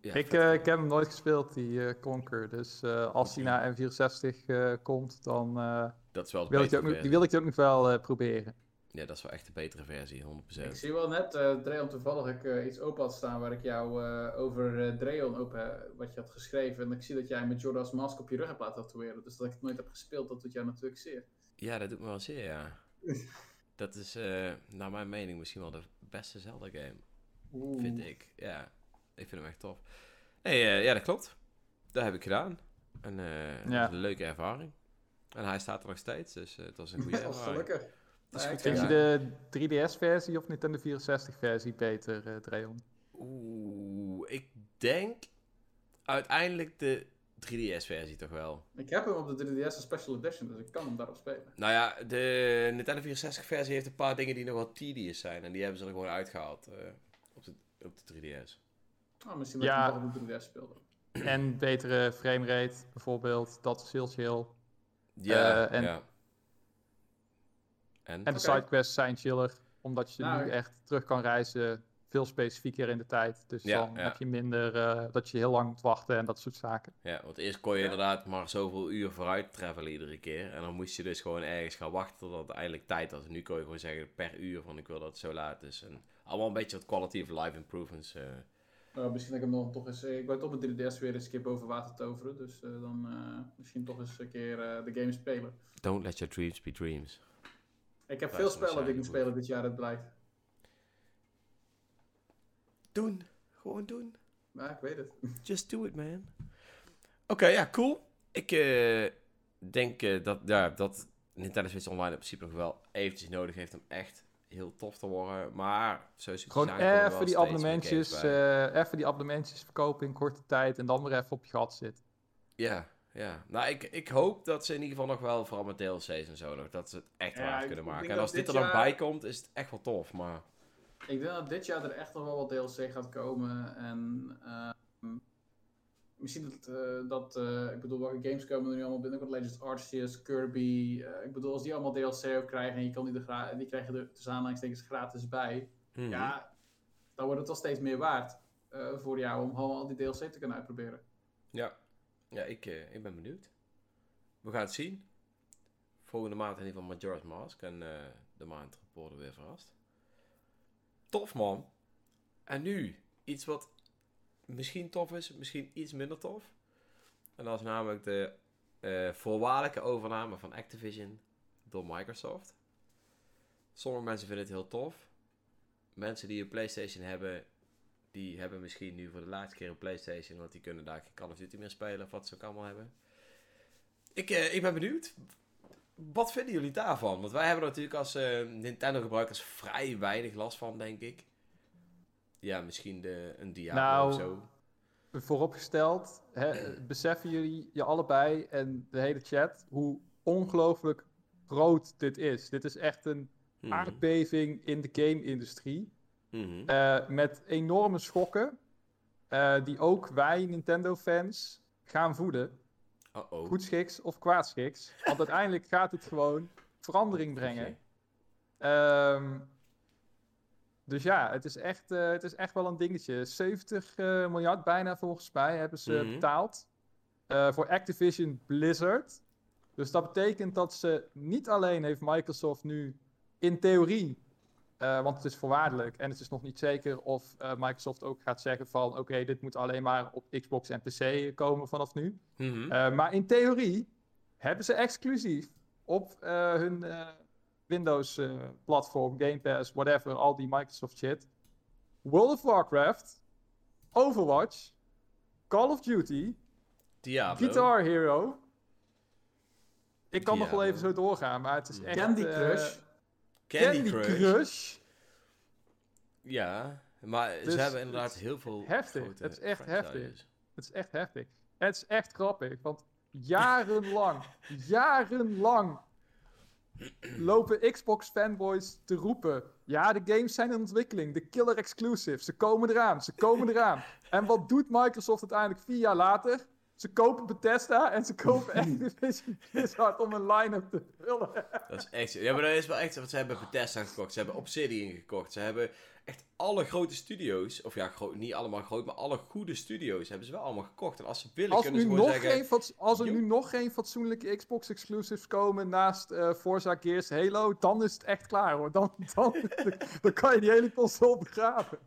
Ja,
ik,
vet.
eh, ik heb hem nooit gespeeld, die eh, Conquer. Dus eh, als hij naar N64 eh, komt, dan eh,
dat is wel
wil, ik die, ook, nog- die wil ik die ook nog wel eh, proberen.
Ja, dat is wel echt de betere versie, 100%.
Ik zie wel net, eh Dreon, toevallig ik eh, iets open had staan waar ik jou eh, over eh, Dreon open, wat je had geschreven. En ik zie dat jij met Jordas Mask op je rug hebt laten tatoeëren. Dus dat ik het nooit heb gespeeld, dat doet jou natuurlijk zeer.
Ja, dat doet me wel zeer, ja. *laughs* dat is, eh, naar mijn mening, misschien wel de beste Zelda-game.
Oeh.
Vind ik. Ja, ik vind hem echt tof. Nee, eh, ja, dat klopt. Dat heb ik gedaan. En eh
Ja.
was een leuke ervaring. En hij staat er nog steeds, dus het was een goede *laughs* ervaring.
gelukkig.
Dat is goed
Vind je de 3DS-versie of Nintendo 64-versie beter, eh Dreon?
Oeh, ik denk uiteindelijk de 3DS-versie toch wel.
Ik heb hem op de 3DS als Special Edition, dus ik kan hem daarop spelen.
Nou ja, de Nintendo 64-versie heeft een paar dingen die nog wel tedious zijn. En die hebben ze er gewoon uitgehaald eh, op, de, op de 3DS.
Oh, misschien dat
Ja.
ik op de 3DS speelde. *clears throat*
En betere framerate, bijvoorbeeld. Dat is heel chill.
Ja,
Eh, en-
ja. En?
En de sidequests zijn chiller, omdat je
Nou,
nu echt terug kan reizen, veel specifieker in de tijd. Dus
Ja,
dan
ja.
heb je minder eh, dat je heel lang moet wachten en dat soort zaken.
Ja, want eerst kon je
Ja.
inderdaad maar zoveel uur vooruit travelen iedere keer. En dan moest je dus gewoon ergens gaan wachten tot het eindelijk tijd was. En nu kon je gewoon zeggen per uur van ik wil dat het zo laat is. En allemaal een beetje wat quality of life improvements. eh.
Nou, misschien dat ik hem nog toch eens... eh, Ik wou toch op de 3DS weer eens een keer boven water toveren. Dus eh, dan eh, misschien toch eens een keer eh, de game spelen.
Don't let your dreams be dreams.
Ik heb
Dat
veel spellen die ik moet spelen dit jaar, het blijkt.
Doen. Gewoon doen.
Maar ik weet het. *laughs*
Just do it, man. Oké, ja, cool. Ik eh, denk eh, dat, ja, dat Nintendo Switch Online in principe nog wel eventjes nodig heeft om echt heel tof te worden. Maar zo is
Gewoon even die abonnementjes, eh, even die abonnementjes verkopen in korte tijd en dan weer even op je gat zitten.
Ja, ja. Nou, ik, ik hoop dat ze in ieder geval nog wel, vooral met DLC's en zo, nog, dat ze het echt
Ja,
waar
ik-
kunnen maken. En als dit
dit
er dan
jaar-
bij komt, is het echt wel tof. Maar
Ik denk dat dit jaar er echt nog wel wat DLC gaat komen. En ehm, misschien dat, eh, dat eh, ik bedoel, welke games komen er nu allemaal binnen? Legends Arceus, Kirby. eh, ik bedoel, als die allemaal DLC ook krijgen en je kan die, er gra- die krijgen er tussen aanhalingstekens gratis bij.
mhm.
Ja, dan wordt het wel steeds meer waard voor jou om gewoon al die DLC te kunnen uitproberen.
ja. Ja, ik, ik ben benieuwd. We gaan het zien. Volgende maand in ieder geval Majora's Mask. En de maand worden weer verrast. Tof, man. En nu, iets wat misschien tof is, misschien iets minder tof. En dat is namelijk de eh, voorwaardelijke overname van Activision door Microsoft. Sommige mensen vinden het heel tof. Mensen die een PlayStation hebben, die hebben misschien nu voor de laatste keer een PlayStation, want die kunnen daar geen Call of Duty meer spelen, of wat ze ook allemaal hebben. Ik, eh, ik ben benieuwd. Wat vinden jullie daarvan? Want wij hebben er natuurlijk als eh, Nintendo-gebruikers vrij weinig last van, denk ik. Ja, misschien de, een Diablo
Nou,
of zo.
Vooropgesteld, hè, *clears throat* beseffen jullie je allebei en de hele chat hoe ongelooflijk groot dit is. Dit is echt een
Mhm.
aardbeving in de game-industrie.
Mhm.
eh, met enorme schokken. eh, die ook wij Nintendo-fans gaan voeden.
Uh-oh.
Goedschiks of kwaadschiks. Want uiteindelijk gaat het gewoon verandering brengen.
Oké.
Ehm, dus ja, het is, echt, eh, het is echt wel een dingetje. 70 eh, miljard bijna volgens mij hebben ze
Mhm.
betaald eh, voor Activision Blizzard. Dus dat betekent dat ze niet alleen heeft Microsoft nu in theorie, eh, want het is voorwaardelijk en het is nog niet zeker of eh, Microsoft ook gaat zeggen van oké, dit moet alleen maar op Xbox en PC komen vanaf nu.
Mhm.
Eh, maar in theorie hebben ze exclusief op eh, hun eh, Windows-platform, Game Pass, whatever, al die Microsoft shit. World of Warcraft, Overwatch, Call of Duty,
Diablo.
Guitar Hero. Ik kan nog wel
Diablo.
even zo doorgaan, maar het is echt...
Candy Crush.
Candy, Crush.
Crush.
Ja, maar
Dus
ze hebben
het
inderdaad heel veel
heftig. Het is echt
franchises.
heftig. Het is echt heftig. Het is echt grappig, want jarenlang, *laughs* jarenlang lopen Xbox fanboys te roepen. Ja, de games zijn in ontwikkeling. De killer exclusives. Ze komen eraan. Ze komen eraan. *laughs* En wat doet Microsoft uiteindelijk vier jaar later? Ze kopen Bethesda en ze kopen *laughs* Activision Blizzard om een line-up te vullen.
Dat is echt... Ja, maar dat is wel echt... Want ze hebben Bethesda gekocht. Ze hebben Obsidian gekocht. Ze hebben echt alle grote studio's... Of ja, gro- niet allemaal groot, maar alle goede studio's hebben ze wel allemaal gekocht. En als ze willen,
Als,
kunnen ze gewoon
nog
zeggen...
geen fats- als er nu nog geen fatsoenlijke Xbox exclusives komen naast eh, Forza Gears Halo, dan is het echt klaar hoor. Dan, dan, *laughs* dan kan je die hele console begraven.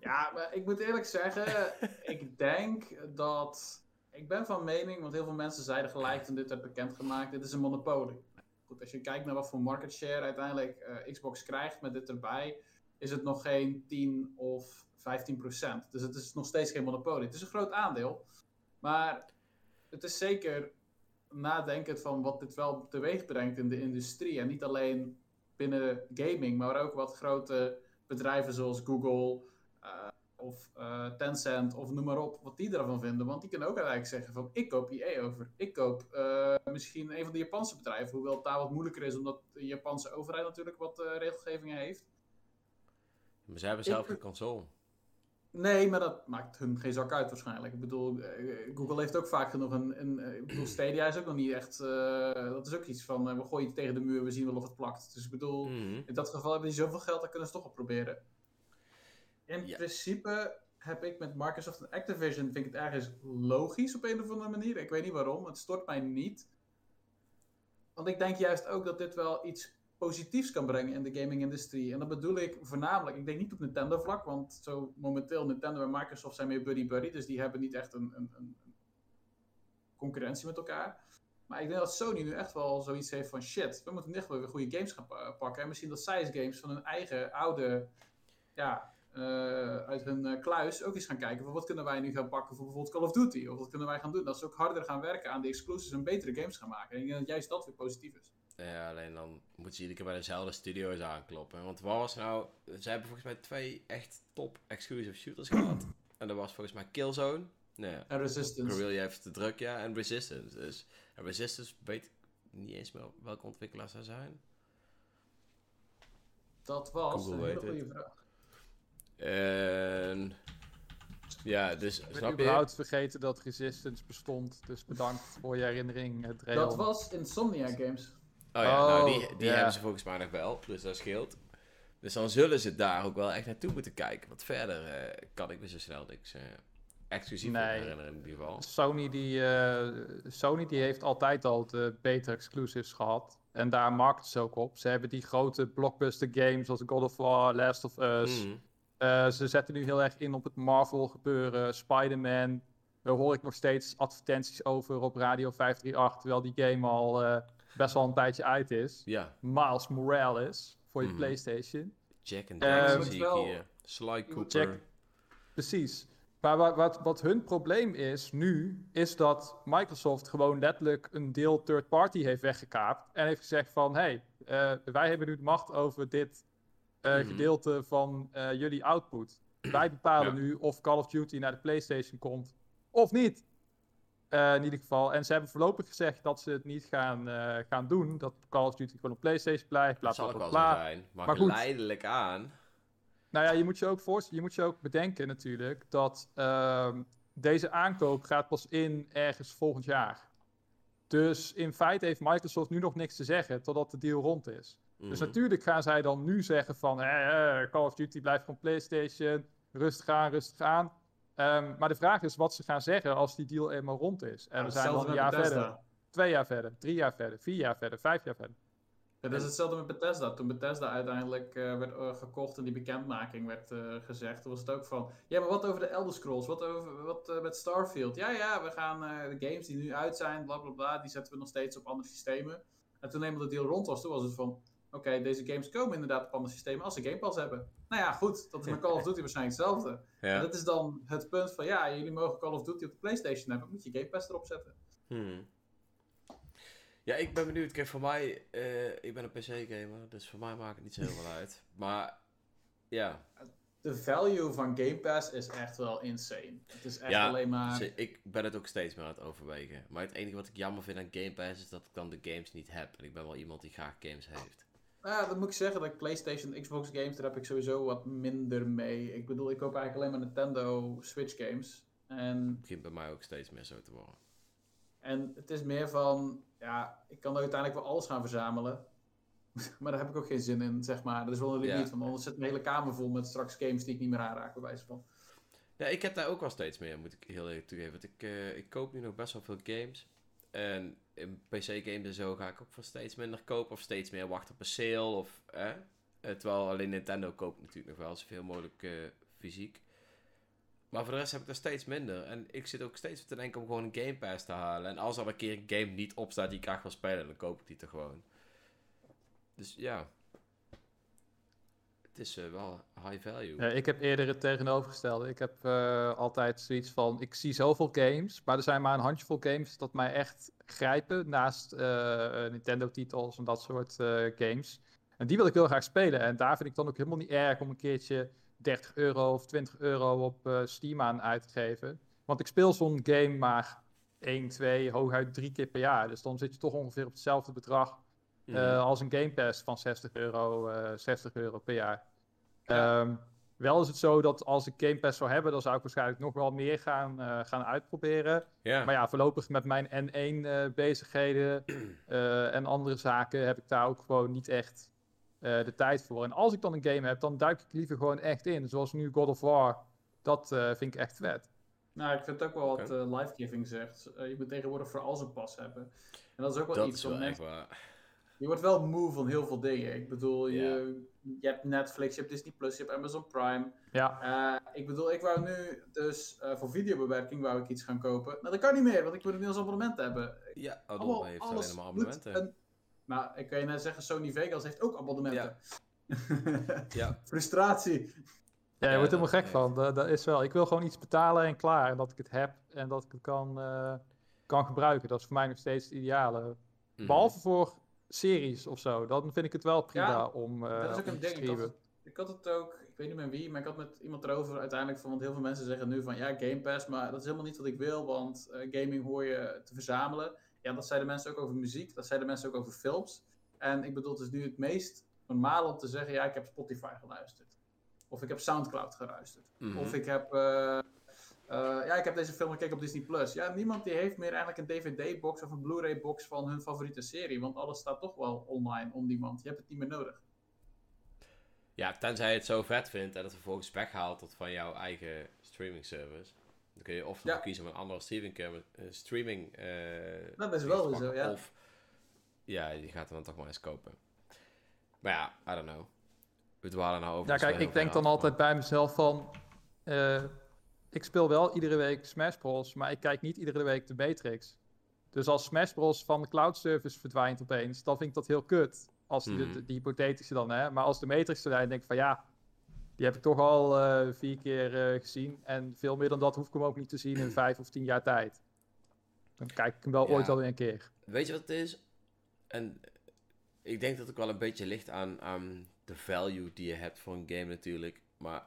Ja, maar ik moet eerlijk zeggen, ik denk dat. Ik ben van mening, want heel veel mensen zeiden gelijk toen dit werd bekendgemaakt: dit is een monopolie. Goed, als je kijkt naar wat voor market share uiteindelijk eh, Xbox krijgt met dit erbij, is het nog geen 10 of 15 procent. Dus het is nog steeds geen monopolie. Het is een groot aandeel, maar het is zeker nadenkend van wat dit wel teweeg brengt in de industrie. En niet alleen binnen gaming, maar ook wat grote bedrijven zoals Google eh, of eh, Tencent of noem maar op, wat die ervan vinden. Want die kunnen ook uiteindelijk zeggen van ik koop EA over. Ik koop eh, misschien een van de Japanse bedrijven, hoewel het daar wat moeilijker is omdat de Japanse overheid natuurlijk wat eh, regelgevingen heeft.
Maar ze hebben zelf
Ik-
geen console.
Nee, maar dat maakt hun geen zak uit waarschijnlijk. Ik bedoel, Google heeft ook vaak genoeg een... een ik bedoel, Stadia is ook nog niet echt... dat is ook iets van, we gooien het tegen de muur, we zien wel of het plakt. Dus ik bedoel,
Mhm.
in dat geval hebben die zoveel geld, dan kunnen ze toch wel proberen. In
Ja.
principe heb ik met Microsoft en Activision, vind ik het ergens logisch op een of andere manier. Ik weet niet waarom, het stort mij niet. Want ik denk juist ook dat dit wel iets positiefs kan brengen in de gaming-industrie. En dat bedoel ik voornamelijk, ik denk niet op Nintendo-vlak, want zo momenteel Nintendo en Microsoft zijn meer buddy-buddy, dus die hebben niet echt een, een, een concurrentie met elkaar. Maar ik denk dat Sony nu echt wel zoiets heeft van shit, we moeten echt wel weer goede games gaan pa- pakken. En misschien dat zij eens games van hun eigen oude, ja, uit hun eh, kluis ook eens gaan kijken van wat kunnen wij nu gaan pakken voor bijvoorbeeld Call of Duty. Of wat kunnen wij gaan doen. Dat ze ook harder gaan werken aan de exclusives en betere games gaan maken. En ik denk dat juist dat weer positief is.
Ja, alleen dan moeten ze iedere keer bij dezelfde studio's aankloppen. Want wat was nou... Ze hebben volgens mij twee echt top exclusive shooters *clears throat* gehad. En dat was volgens mij Killzone. Nee,
En Resistance.
Guerrilla heeft te druk, ja. En Resistance. Dus en Resistance weet ik niet eens meer welke ontwikkelaars er zijn.
Dat was
Google
een hele goede vraag.
En... Ja, dus
Ik ben
snap je?
überhaupt vergeten dat Resistance bestond. Dus bedankt voor je herinnering, het Dreon.
Dat was Insomnia Games.
Oh ja, nou
Oh,
die, die
ja.
hebben ze volgens mij nog wel, dus dat scheelt. Dus dan zullen ze daar ook wel echt naartoe moeten kijken. Want verder eh, kan ik me zo snel niks eh, exclusief
Nee.
herinneren in ieder geval.
Sony, die, eh, Sony die heeft altijd al de betere exclusives gehad. En daar markten ze ook op. Ze hebben die grote blockbuster games zoals God of War, Last of Us.
Mhm.
Eh, ze zetten nu heel erg in op het Marvel gebeuren. Spider-Man. Daar hoor ik nog steeds advertenties over op Radio 538. Terwijl die game al eh, best wel een tijdje uit is.
Ja,
Miles Morales voor je
Mhm.
PlayStation.
Jack en
Eh,
Daxter
moet
zie ik hier. Sly Cooper.
Jack- Precies. Maar wat, wat, wat hun probleem is nu, is dat Microsoft gewoon letterlijk een deel third party heeft weggekaapt. En heeft gezegd van, hé, hey, eh, wij hebben nu de macht over dit eh,
Mhm.
gedeelte van eh, jullie output. Wij *clears throat* bepalen
Ja.
nu of Call of Duty naar de PlayStation komt of niet. Eh, in ieder geval. En ze hebben voorlopig gezegd dat ze het niet gaan, gaan doen. Dat Call of Duty gewoon op PlayStation blijft. Bla
Dat
bla
zal ook wel zijn. Maar,
Maar goed.
geleidelijk aan
Nou ja, je moet je ook, je moet je ook bedenken natuurlijk dat ehm, deze aankoop gaat pas in ergens volgend jaar. Dus in feite heeft Microsoft nu nog niks te zeggen totdat de deal rond is. Dus
Mhm.
natuurlijk gaan zij dan nu zeggen van eh, Call of Duty blijft van PlayStation, rustig aan, rustig aan. Ehm, maar de vraag is wat ze gaan zeggen als die deal eenmaal rond is. En
Ja,
we zijn
hetzelfde
een jaar
Bethesda.
verder, twee jaar verder, drie jaar verder, vier jaar verder, vijf jaar verder.
Ja, dat is hetzelfde met Bethesda. Toen Bethesda uiteindelijk eh, werd eh, gekocht en die bekendmaking werd eh, gezegd, toen was het ook van, ja, maar wat over de Elder Scrolls? Wat, over, wat met Starfield? Ja, ja, we gaan eh, de games die nu uit zijn, bla bla bla, die zetten we nog steeds op andere systemen. En toen eenmaal de deal rond was, toen was het van, oké, deze games komen inderdaad op andere systemen als ze Game Pass hebben. Nou ja, goed, dat is met Call of Duty waarschijnlijk hetzelfde. *laughs* En dat is dan het punt van, ja, jullie mogen Call of Duty op de PlayStation hebben, moet je Game Pass erop zetten.
Hmm. Ja, ik ben benieuwd. Kijk, voor mij, eh, ik ben een PC-gamer, dus voor mij maakt het niet zo heel veel *laughs* uit. Maar ja,
De value van Game Pass is echt wel insane. Het is echt
Ja,
alleen maar...
ik ben het ook steeds meer aan het overwegen. Maar het enige wat ik jammer vind aan Game Pass is dat ik dan de games niet heb. En ik ben wel iemand die graag games heeft.
Ja, dan moet ik zeggen dat PlayStation, Xbox games, daar heb ik sowieso wat minder mee. Ik bedoel, ik koop eigenlijk alleen maar Nintendo Switch games. En,
Het begint bij mij ook steeds meer zo te worden.
en het is meer van, ja, ik kan uiteindelijk wel alles gaan verzamelen. *laughs* maar daar heb ik ook geen zin in, zeg maar. Dat is wel een
Ja.
limiet, want anders zit mijn hele kamer vol met straks games die ik niet meer aanraak, bij wijze van.
Ja, ik heb daar ook wel steeds meer, moet ik heel eerlijk toegeven. Want ik, eh, ik koop nu nog best wel veel games. En in PC-games en zo ga ik ook voor steeds minder kopen. Of steeds meer wachten op een sale. Of? Eh, terwijl alleen Nintendo koopt natuurlijk nog wel zoveel mogelijk eh, fysiek. Maar voor de rest heb ik er steeds minder. En ik zit ook steeds te denken om gewoon een Game Pass te halen. En als er een keer een game niet op staat die ik graag wil spelen, dan koop ik die toch gewoon. Dus ja. Het is eh, wel high value.
Ja, ik heb eerder het tegenovergestelde. Ik heb eh, altijd zoiets van, ik zie zoveel games, maar er zijn maar een handjevol games dat mij echt grijpen naast eh, Nintendo-titels en dat soort games. En die wil ik heel graag spelen. En daar vind ik dan ook helemaal niet erg om een keertje 30 euro of 20 euro op Steam aan uit te geven. Want ik speel zo'n game maar 1, 2, hooguit 3 keer per jaar. Dus dan zit je toch ongeveer op hetzelfde bedrag Eh, als een Game Pass van 60 euro, eh 60 euro per jaar.
Ja.
Ehm, wel is het zo dat als ik Game Pass zou hebben, dan zou ik waarschijnlijk nog wel meer gaan, eh, gaan uitproberen.
ja.
Maar ja, voorlopig met mijn N1 eh, bezigheden *clears throat* eh, en andere zaken heb ik daar ook gewoon niet echt eh, de tijd voor. En als ik dan een game heb, dan duik ik liever gewoon echt in. Zoals nu God of War. Dat eh, vind ik echt vet.
Nou, ik vind ook wel wat eh, life-giving zegt. Eh, je moet tegenwoordig voor alles een pas hebben. En dat is ook wel
dat
iets
wel echt waar.
Je wordt wel moe van heel veel dingen. Ik bedoel, je, je hebt Netflix, je hebt Disney Plus, je hebt Amazon Prime.
Ja,
Eh, ik bedoel, ik wou nu dus eh, voor videobewerking wou ik iets gaan kopen. Nou, dat kan niet meer, want ik moet een nieuws abonnement hebben.
Ja,
Allemaal-
Adobe heeft
alles
alleen maar abonnementen.
een- Nou, ik kan je net zeggen, Sony Vegas heeft ook abonnementen.
Ja, *laughs*
Frustratie.
ja je
Ja,
wordt helemaal gek van. Dat, dat is wel. Ik wil gewoon iets betalen en klaar. En dat ik het heb en dat ik het kan, eh, kan gebruiken. Dat is voor mij nog steeds het ideale.
mhm.
Behalve voor series of zo. Dan vind ik het wel prima
Ja,
om, eh,
dat is ook een
te
ding. Ik had,
streamen.
het, ik had het ook, ik weet niet meer wie, maar ik had met iemand erover uiteindelijk van, want heel veel mensen zeggen nu van ja, Game Pass, maar dat is helemaal niet wat ik wil, want eh, gaming hoor je te verzamelen. Ja, dat zeiden mensen ook over muziek, dat zeiden mensen ook over films. En ik bedoel, het is nu het meest normaal om te zeggen, ja, ik heb Spotify geluisterd. Of ik heb Soundcloud geluisterd.
Mhm.
Of ik heb, eh, eh, ja, ik heb deze film gekeken op Disney+. Plus. Ja, niemand die heeft meer eigenlijk een DVD-box of een Blu-ray-box van hun favoriete serie, want alles staat toch wel online on demand. Je hebt het niet meer nodig.
Ja, tenzij je het zo vet vindt en het vervolgens weghaalt tot van jouw eigen streaming service. Dan kun je of
Ja.
kiezen om een andere streaming, eh, streaming eh,
Dat is wel zo, ja.
Of ja, je gaat hem dan toch maar eens kopen. Maar ja, I don't know. We dwalen nou over.
Ja, kijk, ik denk dan altijd bij mezelf van... eh, ik speel wel iedere week Smash Bros, maar ik kijk niet iedere week de Matrix. Dus als Smash Bros van de cloud service verdwijnt opeens, dan vind ik dat heel kut. Als die,
Mhm.
de, die hypothetische dan, hè. Maar als de Matrix verdwijnt, denk ik van ja, die heb ik toch al eh, vier keer eh, gezien. En veel meer dan dat hoef ik hem ook niet te zien in vijf of tien jaar tijd. Dan kijk ik hem wel
Ja.
ooit wel weer een keer.
Weet je wat het is? En ik denk dat het ook wel een beetje ligt aan, aan de value die je hebt voor een game natuurlijk. Maar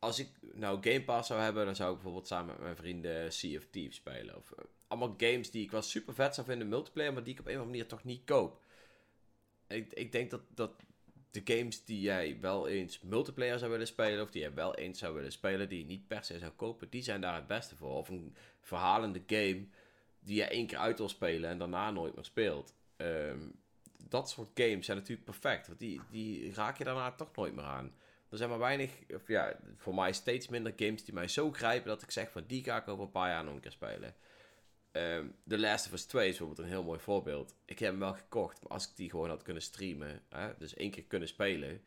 als ik nou Game Pass zou hebben, dan zou ik bijvoorbeeld samen met mijn vrienden Sea of Thieves spelen. Of eh, allemaal games die ik wel super vet zou vinden in multiplayer, maar die ik op een of andere manier toch niet koop. Ik, ik denk dat, dat de games die jij wel eens multiplayer zou willen spelen, of die jij wel eens zou willen spelen, die je niet per se zou kopen, die zijn daar het beste voor. Of een verhalende game die je één keer uit wil spelen en daarna nooit meer speelt. Ehm, dat soort games zijn natuurlijk perfect, want die, die raak je daarna toch nooit meer aan. Er zijn maar weinig, of ja, voor mij steeds minder games die mij zo grijpen dat ik zeg van die ga ik over een paar jaar nog een keer spelen. Um, The Last of Us 2 is bijvoorbeeld een heel mooi voorbeeld. Ik heb hem wel gekocht, maar als ik die gewoon had kunnen streamen, hè, dus één keer kunnen spelen,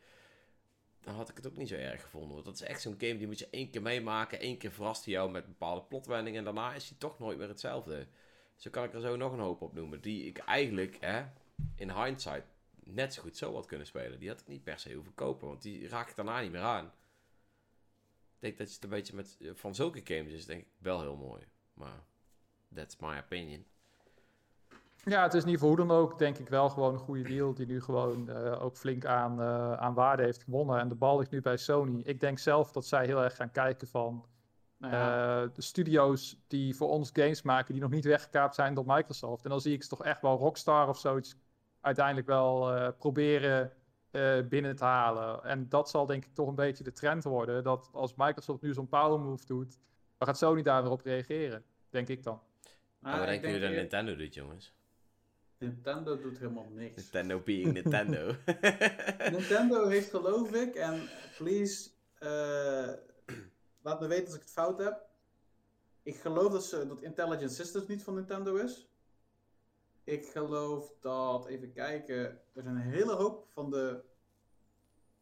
dan had ik het ook niet zo erg gevonden. Want dat is echt zo'n game die moet je één keer meemaken, één keer verrast hij jou met bepaalde plotwendingen en daarna is hij toch nooit meer hetzelfde. Zo kan ik er zo nog een hoop op noemen, die ik eigenlijk hè, in hindsight net zo goed zo had kunnen spelen. Die had ik niet per se hoeven kopen, want die raak ik daarna niet meer aan. Ik denk dat je het een beetje met, van zulke games is, denk ik wel heel mooi. Maar that's my opinion.
Ja, het is niet voor hoe dan ook, denk ik wel gewoon een goede deal. Die nu gewoon uh, ook flink aan, uh, aan waarde heeft gewonnen. En de bal ligt nu bij Sony. Ik denk zelf dat zij heel erg gaan kijken van. Ja. de studio's die voor ons games maken, die nog niet weggekaapt zijn door Microsoft. En dan zie ik ze toch echt wel Rockstar of zoiets uiteindelijk wel proberen binnen te halen. En dat zal denk ik toch een beetje de trend worden. Dat als Microsoft nu zo'n power move doet, dan gaat Sony daar weer op reageren. Denk ik dan.
Maar wat denken jullie dat Nintendo doet, jongens?
Nintendo doet helemaal niks.
Nintendo being *laughs* Nintendo.
Nintendo heeft geloof ik, en please, uh, laat me weten als ik het fout heb. Ik geloof dat, ze, dat Intelligent Systems niet van Nintendo is. Ik geloof dat, even kijken, er zijn een hele hoop van de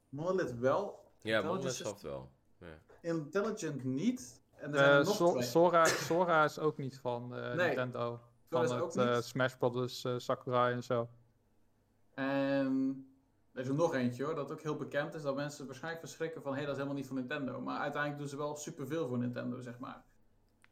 Monolith wel.
Ja, Monolith Soft wel. Ja.
Intelligent niet. En er
Uh,
zijn er nog
So-
twee.
Sora, Sora is ook niet van eh,
Nee,
Nintendo.
Sora
Van
is
het
ook
eh,
niet.
Smash Brothers, eh, Sakurai en zo.
En er is er nog eentje hoor, dat ook heel bekend is, dat mensen waarschijnlijk verschrikken van hé, dat is helemaal niet van Nintendo. Maar uiteindelijk doen ze wel superveel voor Nintendo, zeg maar.